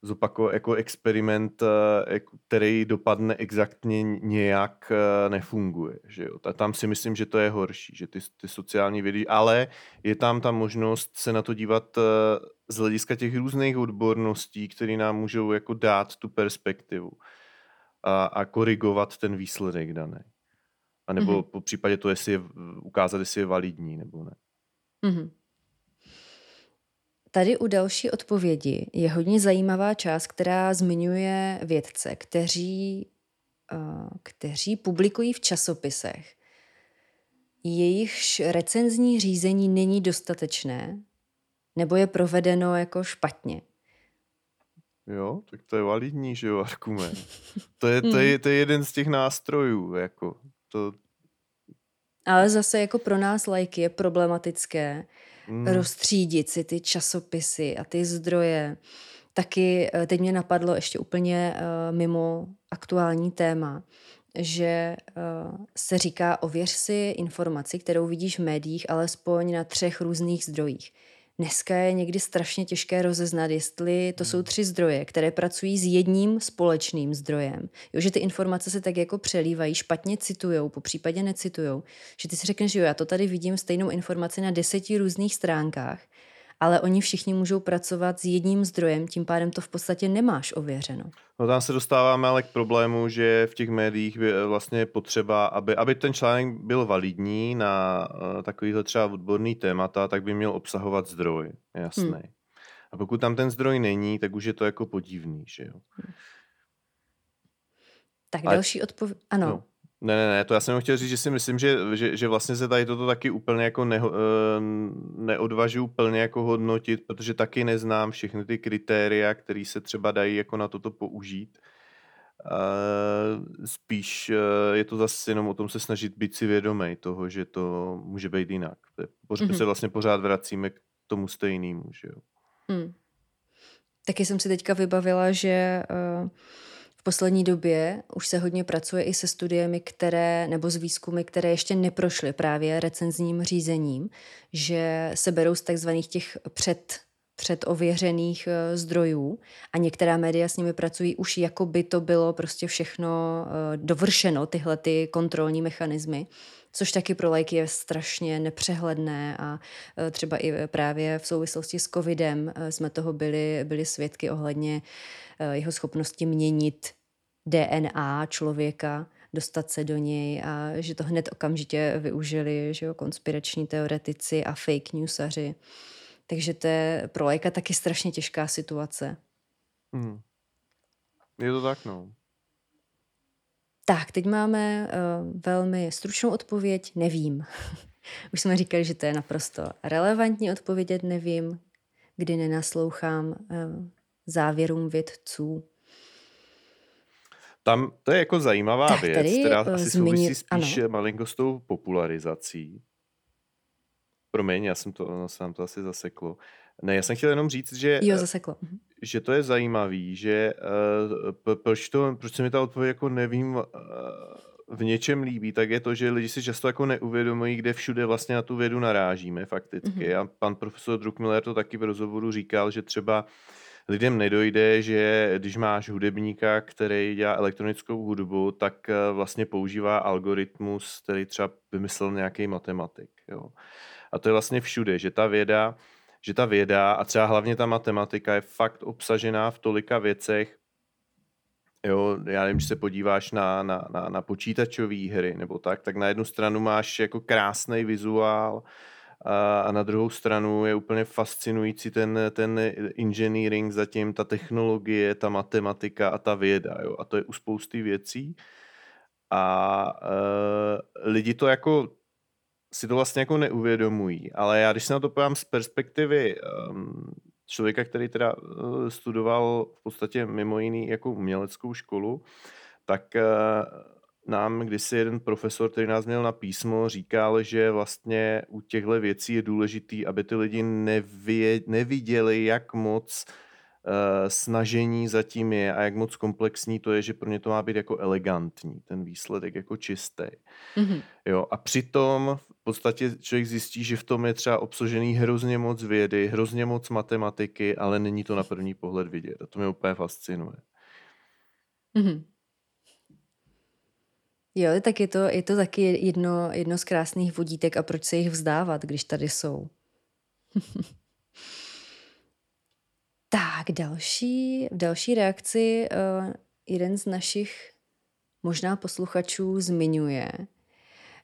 zopakovat jako experiment, eh, který dopadne exaktně nějak, eh, nefunguje. Že jo? Tam si myslím, že to je horší, že ty, ty sociální vědy, ale je tam ta možnost se na to dívat eh, z hlediska těch různých odborností, které nám můžou jako dát tu perspektivu a, a korigovat ten výsledek daný. A nebo mm-hmm. po případě to, jestli je, ukázat, jestli je validní nebo ne. Mm-hmm. Tady u další odpovědi je hodně zajímavá část, která zmiňuje vědce, kteří, uh, kteří publikují v časopisech. Jejichž recenzní řízení není dostatečné, nebo je provedeno jako špatně. Jo, tak to je validní, že jo, argument. To je, to je, to je jeden z těch nástrojů, jako to... Ale zase jako pro nás lajky je problematické mm. rozstřídit si ty časopisy a ty zdroje. Taky eh, teď mě napadlo ještě úplně uh, mimo aktuální téma, že uh, se říká ověř si informaci, kterou vidíš v médiích, alespoň na třech různých zdrojích. Dneska je někdy strašně těžké rozeznat, jestli to jsou hmm. tři zdroje, které pracují s jedním společným zdrojem. Jo, že ty informace se tak jako přelívají, špatně citujou, po případě necitujou. Že ty si řekneš, že jo, já to tady vidím stejnou informaci na deseti různých stránkách ale oni všichni můžou pracovat s jedním zdrojem, tím pádem to v podstatě nemáš ověřeno. No tam se dostáváme ale k problému, že v těch médiích je vlastně potřeba, aby, aby ten článek byl validní na uh, takovýhle třeba odborný témata, tak by měl obsahovat zdroj, jasný. Hmm. A pokud tam ten zdroj není, tak už je to jako podivný, že jo. Hmm. Tak další odpověď, ano. No. Ne, ne, ne, to já jsem chtěl říct, že si myslím, že, že, že vlastně se tady toto taky úplně jako ne, uh, neodvažuji plně jako hodnotit, protože taky neznám všechny ty kritéria, které se třeba dají jako na toto použít. Uh, spíš uh, je to zase jenom o tom se snažit být si vědomý toho, že to může být jinak. Pořád mm-hmm. se vlastně pořád vracíme k tomu stejnému, že jo. Mm. Taky jsem si teďka vybavila, že uh v poslední době už se hodně pracuje i se studiemi, které, nebo s výzkumy, které ještě neprošly právě recenzním řízením, že se berou z takzvaných těch před předověřených eh, zdrojů a některá média s nimi pracují už jako by to bylo prostě všechno eh, dovršeno, tyhle ty kontrolní mechanismy, což taky pro lajky je strašně nepřehledné a eh, třeba i právě v souvislosti s covidem jsme toho byli, byli svědky ohledně jeho schopnosti měnit DNA člověka, dostat se do něj a že to hned okamžitě využili že jo, konspirační teoretici a fake newsaři. Takže to je pro lajka taky strašně těžká situace. Hmm. Je to tak, no. Tak, teď máme uh, velmi stručnou odpověď, nevím. Už jsme říkali, že to je naprosto relevantní odpovědět, nevím, kdy nenaslouchám uh, závěrům vědců. Tam to je jako zajímavá tak, věc, která uh, asi zmiňu... souvisí spíš ano. malinko s tou popularizací. Promiň, já jsem to, ono se nám to asi zaseklo. Ne, já jsem chtěl jenom říct, že, jo, zaseklo. Mhm. že to je zajímavý, že uh, proč, to, proč se mi ta odpověď jako nevím uh, v něčem líbí, tak je to, že lidi si často jako neuvědomují, kde všude vlastně na tu vědu narážíme fakticky. Mm-hmm. A pan profesor Druckmiller to taky v rozhovoru říkal, že třeba lidem nedojde, že když máš hudebníka, který dělá elektronickou hudbu, tak vlastně používá algoritmus, který třeba vymyslel nějaký matematik. Jo. A to je vlastně všude, že ta věda, že ta věda a třeba hlavně ta matematika je fakt obsažená v tolika věcech, Jo, já nevím, když se podíváš na, na, na, na počítačové hry nebo tak, tak na jednu stranu máš jako krásný vizuál a, a na druhou stranu je úplně fascinující ten, ten engineering zatím, ta technologie, ta matematika a ta věda. Jo? A to je u spousty věcí. A e, lidi to jako si to vlastně jako neuvědomují, ale já když se na to povím z perspektivy um, člověka, který teda uh, studoval v podstatě mimo jiný jako uměleckou školu, tak uh, nám kdysi jeden profesor, který nás měl na písmo, říkal, že vlastně u těchto věcí je důležitý, aby ty lidi nevě, neviděli, jak moc snažení zatím je a jak moc komplexní to je, že pro ně to má být jako elegantní, ten výsledek jako čistý. Mm-hmm. Jo, a přitom v podstatě člověk zjistí, že v tom je třeba obsažený hrozně moc vědy, hrozně moc matematiky, ale není to na první pohled vidět. A to mě úplně fascinuje. Mm-hmm. Jo, tak je to, je to taky jedno, jedno z krásných vodítek a proč se jich vzdávat, když tady jsou. tak, další, v další reakci uh, jeden z našich možná posluchačů zmiňuje,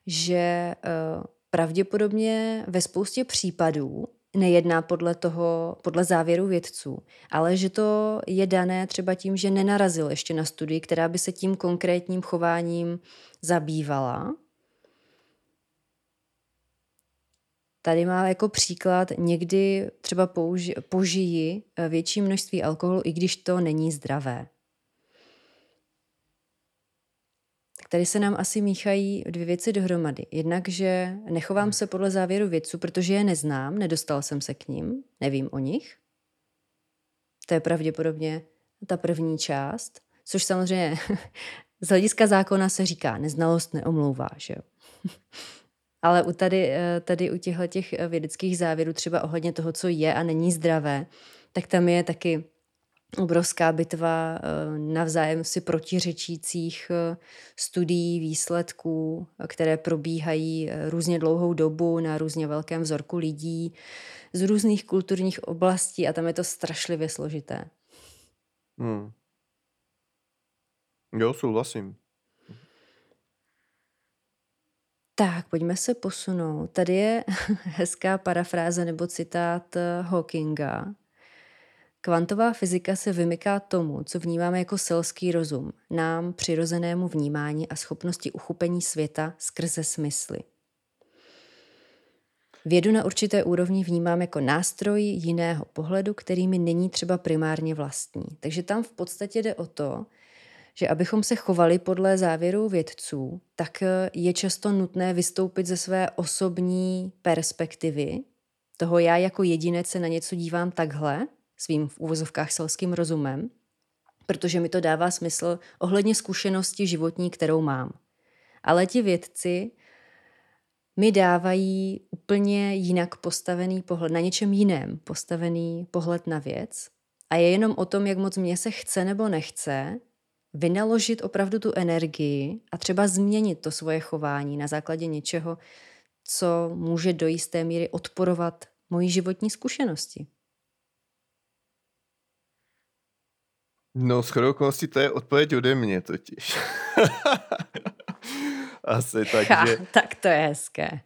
že uh, pravděpodobně ve spoustě případů nejedná podle toho, podle závěru vědců, ale že to je dané třeba tím, že nenarazil ještě na studii, která by se tím konkrétním chováním zabývala. Tady má jako příklad, někdy třeba použi- požijí větší množství alkoholu, i když to není zdravé. Tady se nám asi míchají dvě věci dohromady. Jednak, že nechovám hmm. se podle závěru vědců, protože je neznám, nedostal jsem se k ním, nevím o nich. To je pravděpodobně ta první část, což samozřejmě z hlediska zákona se říká, neznalost neomlouvá, že jo. Ale u tady, eh, tady u těchto těch vědeckých závěrů, třeba ohledně toho, co je a není zdravé, tak tam je taky obrovská bitva eh, navzájem si protiřečících eh, studií, výsledků, které probíhají eh, různě dlouhou dobu na různě velkém vzorku lidí z různých kulturních oblastí a tam je to strašlivě složité. Hmm. Jo, souhlasím. Tak, pojďme se posunout. Tady je hezká parafráze nebo citát Hawkinga, Kvantová fyzika se vymyká tomu, co vnímáme jako selský rozum, nám přirozenému vnímání a schopnosti uchopení světa skrze smysly. Vědu na určité úrovni vnímám jako nástroj jiného pohledu, který mi není třeba primárně vlastní. Takže tam v podstatě jde o to, že abychom se chovali podle závěru vědců, tak je často nutné vystoupit ze své osobní perspektivy, toho já jako jedinec se na něco dívám takhle svým v úvozovkách selským rozumem, protože mi to dává smysl ohledně zkušenosti životní, kterou mám. Ale ti vědci mi dávají úplně jinak postavený pohled, na něčem jiném postavený pohled na věc a je jenom o tom, jak moc mě se chce nebo nechce vynaložit opravdu tu energii a třeba změnit to svoje chování na základě něčeho, co může do jisté míry odporovat mojí životní zkušenosti. No, s okolností to je odpověď ode mě totiž. Asi tak, ha, že... Tak to je hezké.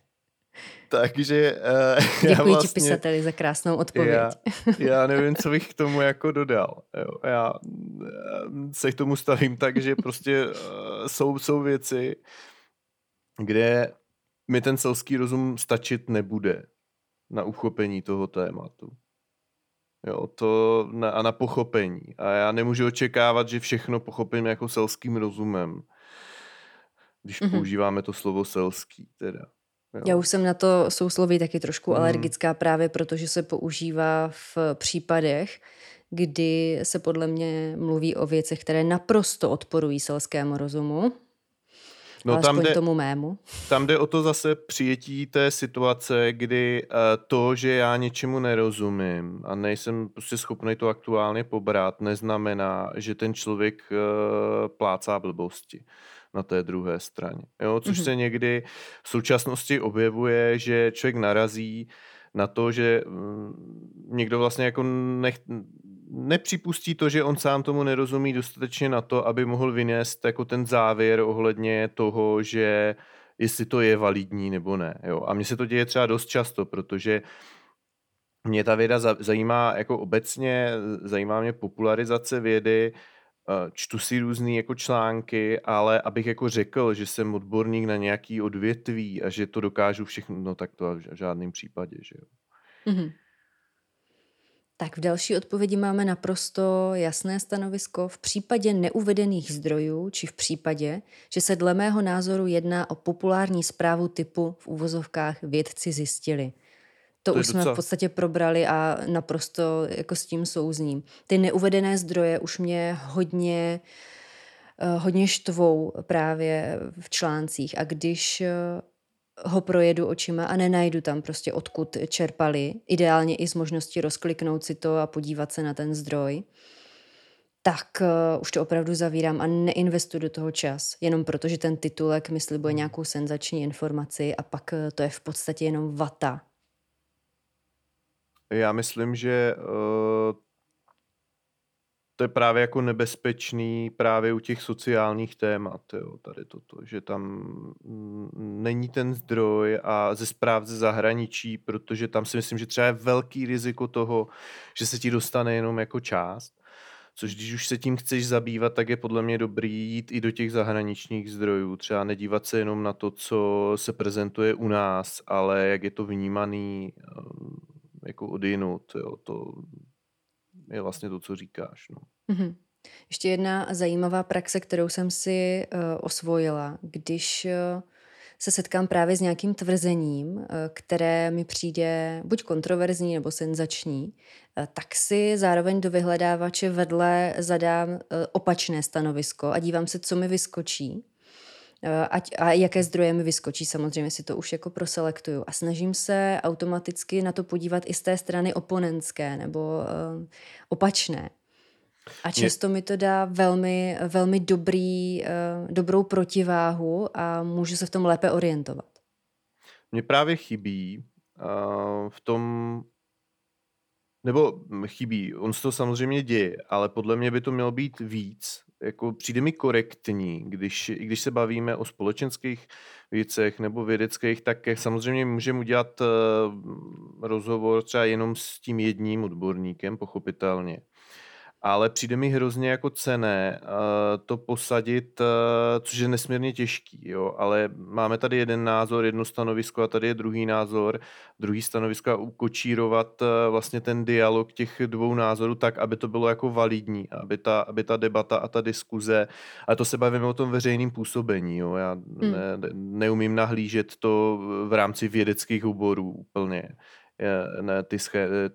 Takže uh, Děkuji já vlastně, ti pisateli za krásnou odpověď. Já, já nevím, co bych k tomu jako dodal. Jo, já se k tomu stavím tak, že prostě uh, jsou, jsou věci, kde mi ten selský rozum stačit nebude na uchopení toho tématu. Jo, to na, a na pochopení. A já nemůžu očekávat, že všechno pochopím jako selským rozumem. Když mm-hmm. používáme to slovo selský teda. Jo. Já už jsem na to sousloví taky trošku mm. alergická právě protože se používá v případech, kdy se podle mě mluví o věcech, které naprosto odporují selskému rozumu. No, tam jde, tomu mému. Tam jde o to zase přijetí té situace, kdy uh, to, že já něčemu nerozumím a nejsem prostě schopný to aktuálně pobrat, neznamená, že ten člověk uh, plácá blbosti na té druhé straně. Jo? Což mm-hmm. se někdy v současnosti objevuje, že člověk narazí na to, že mm, někdo vlastně jako nech, nepřipustí to, že on sám tomu nerozumí dostatečně na to, aby mohl vynést jako ten závěr ohledně toho, že jestli to je validní nebo ne. Jo. A mně se to děje třeba dost často, protože mě ta věda zajímá jako obecně, zajímá mě popularizace vědy, čtu si různé jako články, ale abych jako řekl, že jsem odborník na nějaký odvětví a že to dokážu všechno, no tak to v žádném případě, že jo. Mm-hmm. Tak v další odpovědi máme naprosto jasné stanovisko. V případě neuvedených zdrojů, či v případě, že se dle mého názoru jedná o populární zprávu typu v úvozovkách vědci zjistili. To, to už jsme docela... v podstatě probrali a naprosto jako s tím souzním. Ty neuvedené zdroje už mě hodně, eh, hodně štvou právě v článcích a když eh, ho projedu očima a nenajdu tam prostě odkud čerpali, ideálně i s možností rozkliknout si to a podívat se na ten zdroj, tak uh, už to opravdu zavírám a neinvestuji do toho čas, jenom protože ten titulek mi slibuje nějakou senzační informaci a pak uh, to je v podstatě jenom vata. Já myslím, že uh, to je právě jako nebezpečný právě u těch sociálních témat, jo, tady toto, že tam není ten zdroj a ze zpráv ze zahraničí, protože tam si myslím, že třeba je velký riziko toho, že se ti dostane jenom jako část, což když už se tím chceš zabývat, tak je podle mě dobrý jít i do těch zahraničních zdrojů, třeba nedívat se jenom na to, co se prezentuje u nás, ale jak je to vnímaný jako odinut, jo, to je vlastně to, co říkáš. No. Mm-hmm. Ještě jedna zajímavá praxe, kterou jsem si uh, osvojila, když uh, se setkám právě s nějakým tvrzením, uh, které mi přijde buď kontroverzní nebo senzační, uh, tak si zároveň do vyhledávače vedle zadám uh, opačné stanovisko a dívám se, co mi vyskočí. Eh, ať, a jaké zdroje mi vyskočí, samozřejmě si to už jako proselektuju. A snažím se automaticky na to podívat i z té strany oponentské nebo uh, opačné. A často mi to dá velmi, velmi dobrý, uh, dobrou protiváhu a můžu se v tom lépe orientovat. Mně právě chybí uh, v tom, nebo chybí, on se to samozřejmě děje, ale podle mě by to mělo být víc, jako přijde mi korektní, když, i když se bavíme o společenských věcech nebo vědeckých, tak samozřejmě můžeme udělat uh, rozhovor třeba jenom s tím jedním odborníkem, pochopitelně ale přijde mi hrozně jako cené uh, to posadit, uh, což je nesmírně těžký, jo, ale máme tady jeden názor, jedno stanovisko a tady je druhý názor, druhý stanovisko a ukočírovat uh, vlastně ten dialog těch dvou názorů tak, aby to bylo jako validní, aby ta, aby ta debata a ta diskuze, a to se bavíme o tom veřejném působení, jo, já hmm. ne, neumím nahlížet to v rámci vědeckých oborů úplně, ne, ty,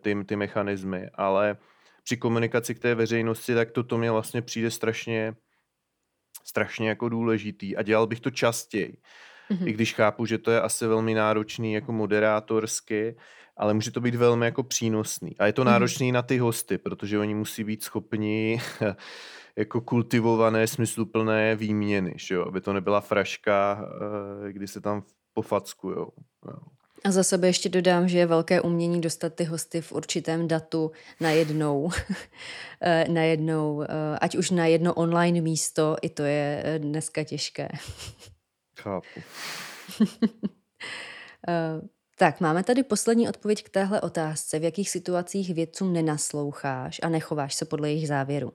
ty, ty mechanismy, ale při komunikaci k té veřejnosti, tak toto mě vlastně přijde strašně, strašně jako důležitý a dělal bych to častěji. Mm-hmm. I když chápu, že to je asi velmi náročný jako moderátorsky, ale může to být velmi jako přínosný. A je to mm-hmm. náročný na ty hosty, protože oni musí být schopni jako kultivované, smysluplné výměny, že jo? aby to nebyla fraška, eh, kdy se tam pofackujou. Jo. A za sebe ještě dodám, že je velké umění dostat ty hosty v určitém datu na jednou, eh, na jednou, eh, ať už na jedno online místo, i to je eh, dneska těžké. Chápu. tak, máme tady poslední odpověď k téhle otázce. V jakých situacích vědcům nenasloucháš a nechováš se podle jejich závěru?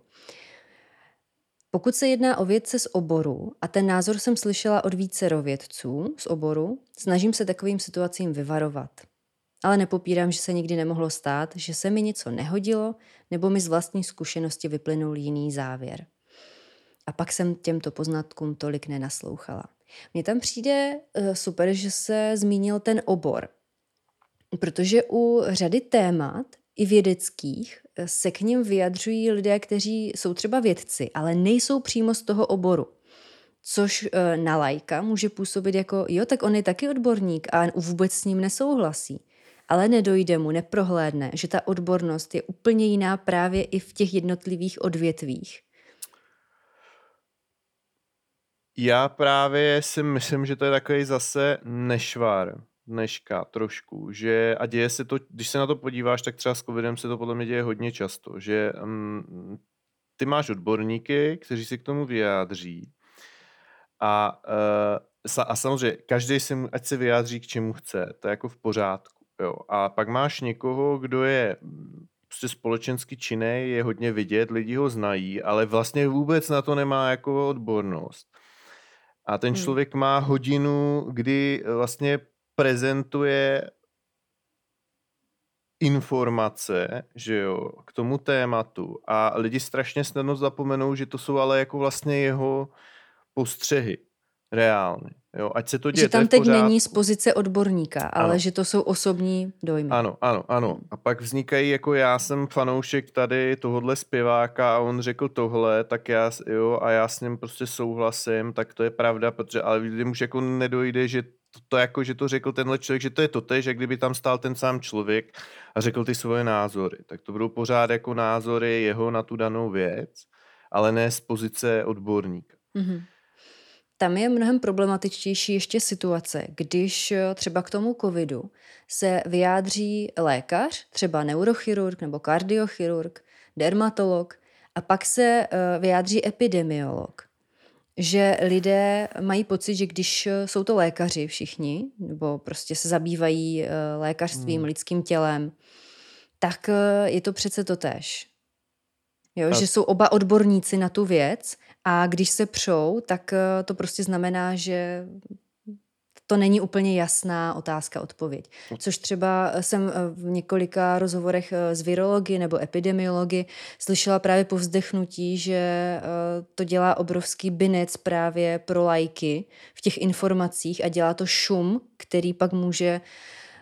Pokud se jedná o vědce z oboru, a ten názor jsem slyšela od více vědců z oboru, snažím se takovým situacím vyvarovat. Ale nepopírám, že se nikdy nemohlo stát, že se mi něco nehodilo, nebo mi z vlastní zkušenosti vyplynul jiný závěr. A pak jsem těmto poznatkům tolik nenaslouchala. Mně tam přijde uh, super, že se zmínil ten obor, protože u řady témat i vědeckých eh, se k ním vyjadřují lidé, kteří jsou třeba vědci, ale nejsou přímo z toho oboru. Což eh, na lajka může působit jako, jo, tak on je taky odborník a vůbec s ním nesouhlasí. Ale nedojde mu, neprohlédne, že ta odbornost je úplně jiná právě i v těch jednotlivých odvětvích. Já právě si myslím, že to je takový zase nešvar dneška trošku, že a děje se to, když se na to podíváš, tak třeba s covidem se to podle mě děje hodně často, že um, ty máš odborníky, kteří si k tomu vyjádří a, uh, a samozřejmě každý si, ať se vyjádří k čemu chce, to je jako v pořádku. Jo. A pak máš někoho, kdo je prostě společensky činný, je hodně vidět, lidi ho znají, ale vlastně vůbec na to nemá jako odbornost. A ten hmm. člověk má hodinu, kdy vlastně prezentuje informace, že jo, k tomu tématu a lidi strašně snadno zapomenou, že to jsou ale jako vlastně jeho postřehy reálně. Jo, ať se to děje. Že tam teď pořád... není z pozice odborníka, ale ano. že to jsou osobní dojmy. Ano, ano, ano. A pak vznikají, jako já jsem fanoušek tady tohohle zpěváka a on řekl tohle, tak já, jo, a já s ním prostě souhlasím, tak to je pravda, protože ale lidem už jako nedojde, že to, to jako, že to řekl tenhle člověk, že to je to že kdyby tam stál ten sám člověk a řekl ty svoje názory, tak to budou pořád jako názory jeho na tu danou věc, ale ne z pozice odborníka. Mm-hmm. Tam je mnohem problematičtější ještě situace, když eh, třeba k tomu covidu se vyjádří lékař, třeba neurochirurg nebo kardiochirurg, dermatolog, a pak se eh, vyjádří epidemiolog. Že lidé mají pocit, že když eh, jsou to lékaři všichni, nebo prostě se zabývají lékařstvím, hmm. lidským tělem, tak je to přece to tež. Jo, že jsou oba odborníci na tu věc a když se přou, tak eh, to prostě znamená, že to není úplně jasná otázka, odpověď. Což třeba jsem eh, v několika rozhovorech eh, z virology nebo epidemiology slyšela právě povzdechnutí, že to dělá obrovský binec právě pro lajky v těch informacích a dělá to šum, který pak může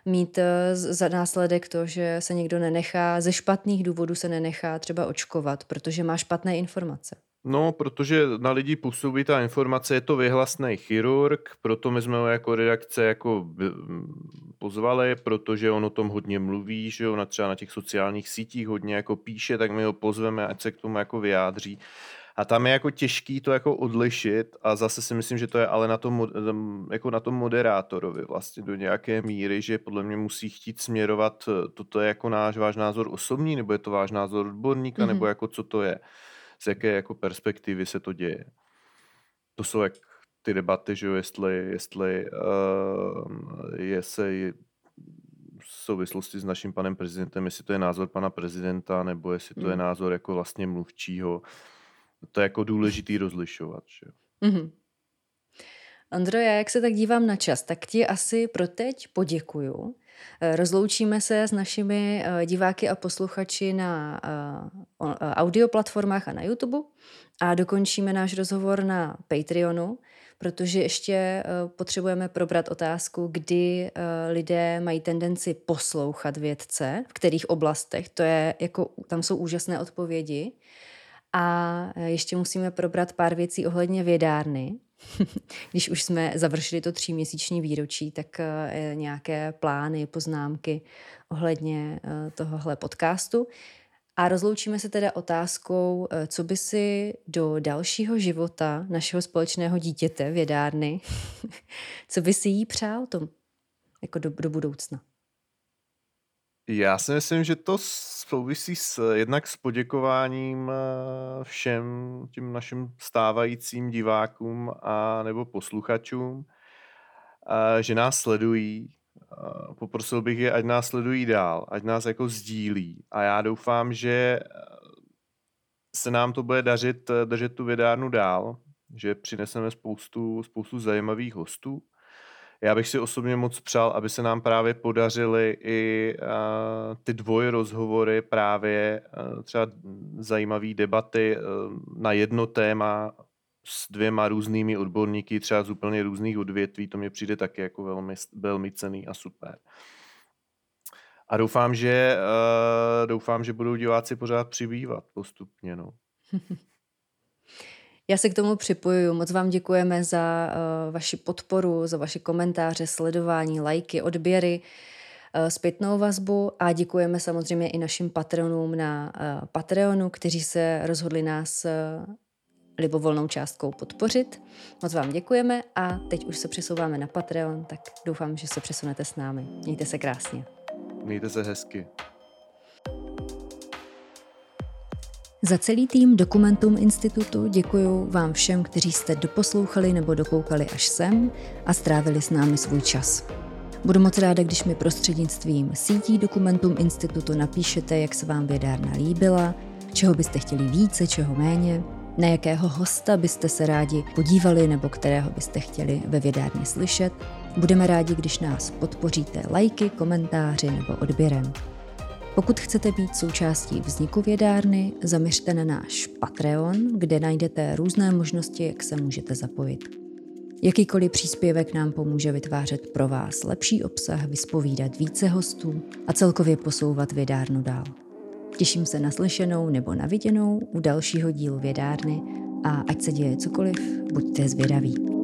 mít za následek to, že se někdo nenechá, ze špatných důvodů se nenechá třeba očkovat, protože má špatné informace. No, protože na lidi působí ta informace, je to vyhlasný chirurg, proto my jsme ho jako redakce jako pozvali, protože on o tom hodně mluví, že jo, třeba na těch sociálních sítích hodně jako píše, tak my ho pozveme, ať se k tomu jako vyjádří. A tam je jako těžký to jako odlišit a zase si myslím, že to je ale na tom, jako na tom moderátorovi vlastně do nějaké míry, že podle mě musí chtít směrovat, toto je jako náš váš názor osobní, nebo je to váš názor odborníka, mm-hmm. nebo jako co to je z jaké jako perspektivy se to děje. To jsou jak ty debaty, že jo, jestli, jestli uh, je se v souvislosti s naším panem prezidentem, jestli to je názor pana prezidenta, nebo jestli to je mm. názor jako vlastně mluvčího. To je jako důležitý rozlišovat. Že? Mm-hmm. Andro, já jak se tak dívám na čas, tak ti asi pro teď poděkuju. Eh, rozloučíme se s našimi eh, diváky a posluchači na eh, audioplatformách a na YouTube a dokončíme náš rozhovor na Patreonu, protože ještě potřebujeme probrat otázku, kdy lidé mají tendenci poslouchat vědce, v kterých oblastech. To je jako, tam jsou úžasné odpovědi. A ještě musíme probrat pár věcí ohledně vědárny, Když už jsme završili to tříměsíční výročí, tak eh, nějaké plány, poznámky ohledně eh, tohohle podcastu. A rozloučíme se teda otázkou, eh, co by si do dalšího života našeho společného dítěte, vědárny, co by si jí přál tom, jako do, do budoucna. Já si myslím, že to souvisí s, jednak s poděkováním eh, všem tím našim stávajícím divákům a nebo posluchačům, eh, že nás sledují. Eh, poprosil bych je, ať nás sledují dál, ať nás jako sdílí. A já doufám, že se nám to bude dařit držet tu vědárnu dál, že přineseme spoustu, spoustu zajímavých hostů já bych si osobně moc přál, aby se nám právě podařily i uh, ty dvoj rozhovory, právě uh, třeba zajímavé debaty uh, na jedno téma s dvěma různými odborníky, třeba z úplně různých odvětví, to mě přijde taky jako velmi, velmi cený a super. A doufám, že, uh, doufám, že budou diváci pořád přibývat postupně. No. Já se k tomu připojuju. Moc vám děkujeme za uh, vaši podporu, za vaše komentáře, sledování, lajky, odběry, uh, zpětnou vazbu a děkujeme samozřejmě i našim patronům na uh, Patreonu, kteří se rozhodli nás uh, libovolnou částkou podpořit. Moc vám děkujeme a teď už se přesouváme na Patreon, tak doufám, že se přesunete s námi. Mějte se krásně. Mějte se hezky. Za celý tým Dokumentum Institutu děkuji vám všem, kteří jste doposlouchali nebo dokoukali až sem a strávili s námi svůj čas. Budu moc ráda, když mi prostřednictvím sítí dokumentům institutu napíšete, jak se vám vědárna líbila, čeho byste chtěli více, čeho méně, na jakého hosta byste se rádi podívali nebo kterého byste chtěli ve vědárně slyšet. Budeme rádi, když nás podpoříte lajky, komentáři nebo odběrem. Pokud chcete být součástí vzniku vědárny, zaměřte na náš Patreon, kde najdete různé možnosti, jak se můžete zapojit. Jakýkoliv příspěvek nám pomůže vytvářet pro vás lepší obsah, vyspovídat více hostů a celkově posouvat vědárnu dál. Těším se na slyšenou nebo na viděnou u dalšího dílu vědárny a ať se děje cokoliv, buďte zvědaví.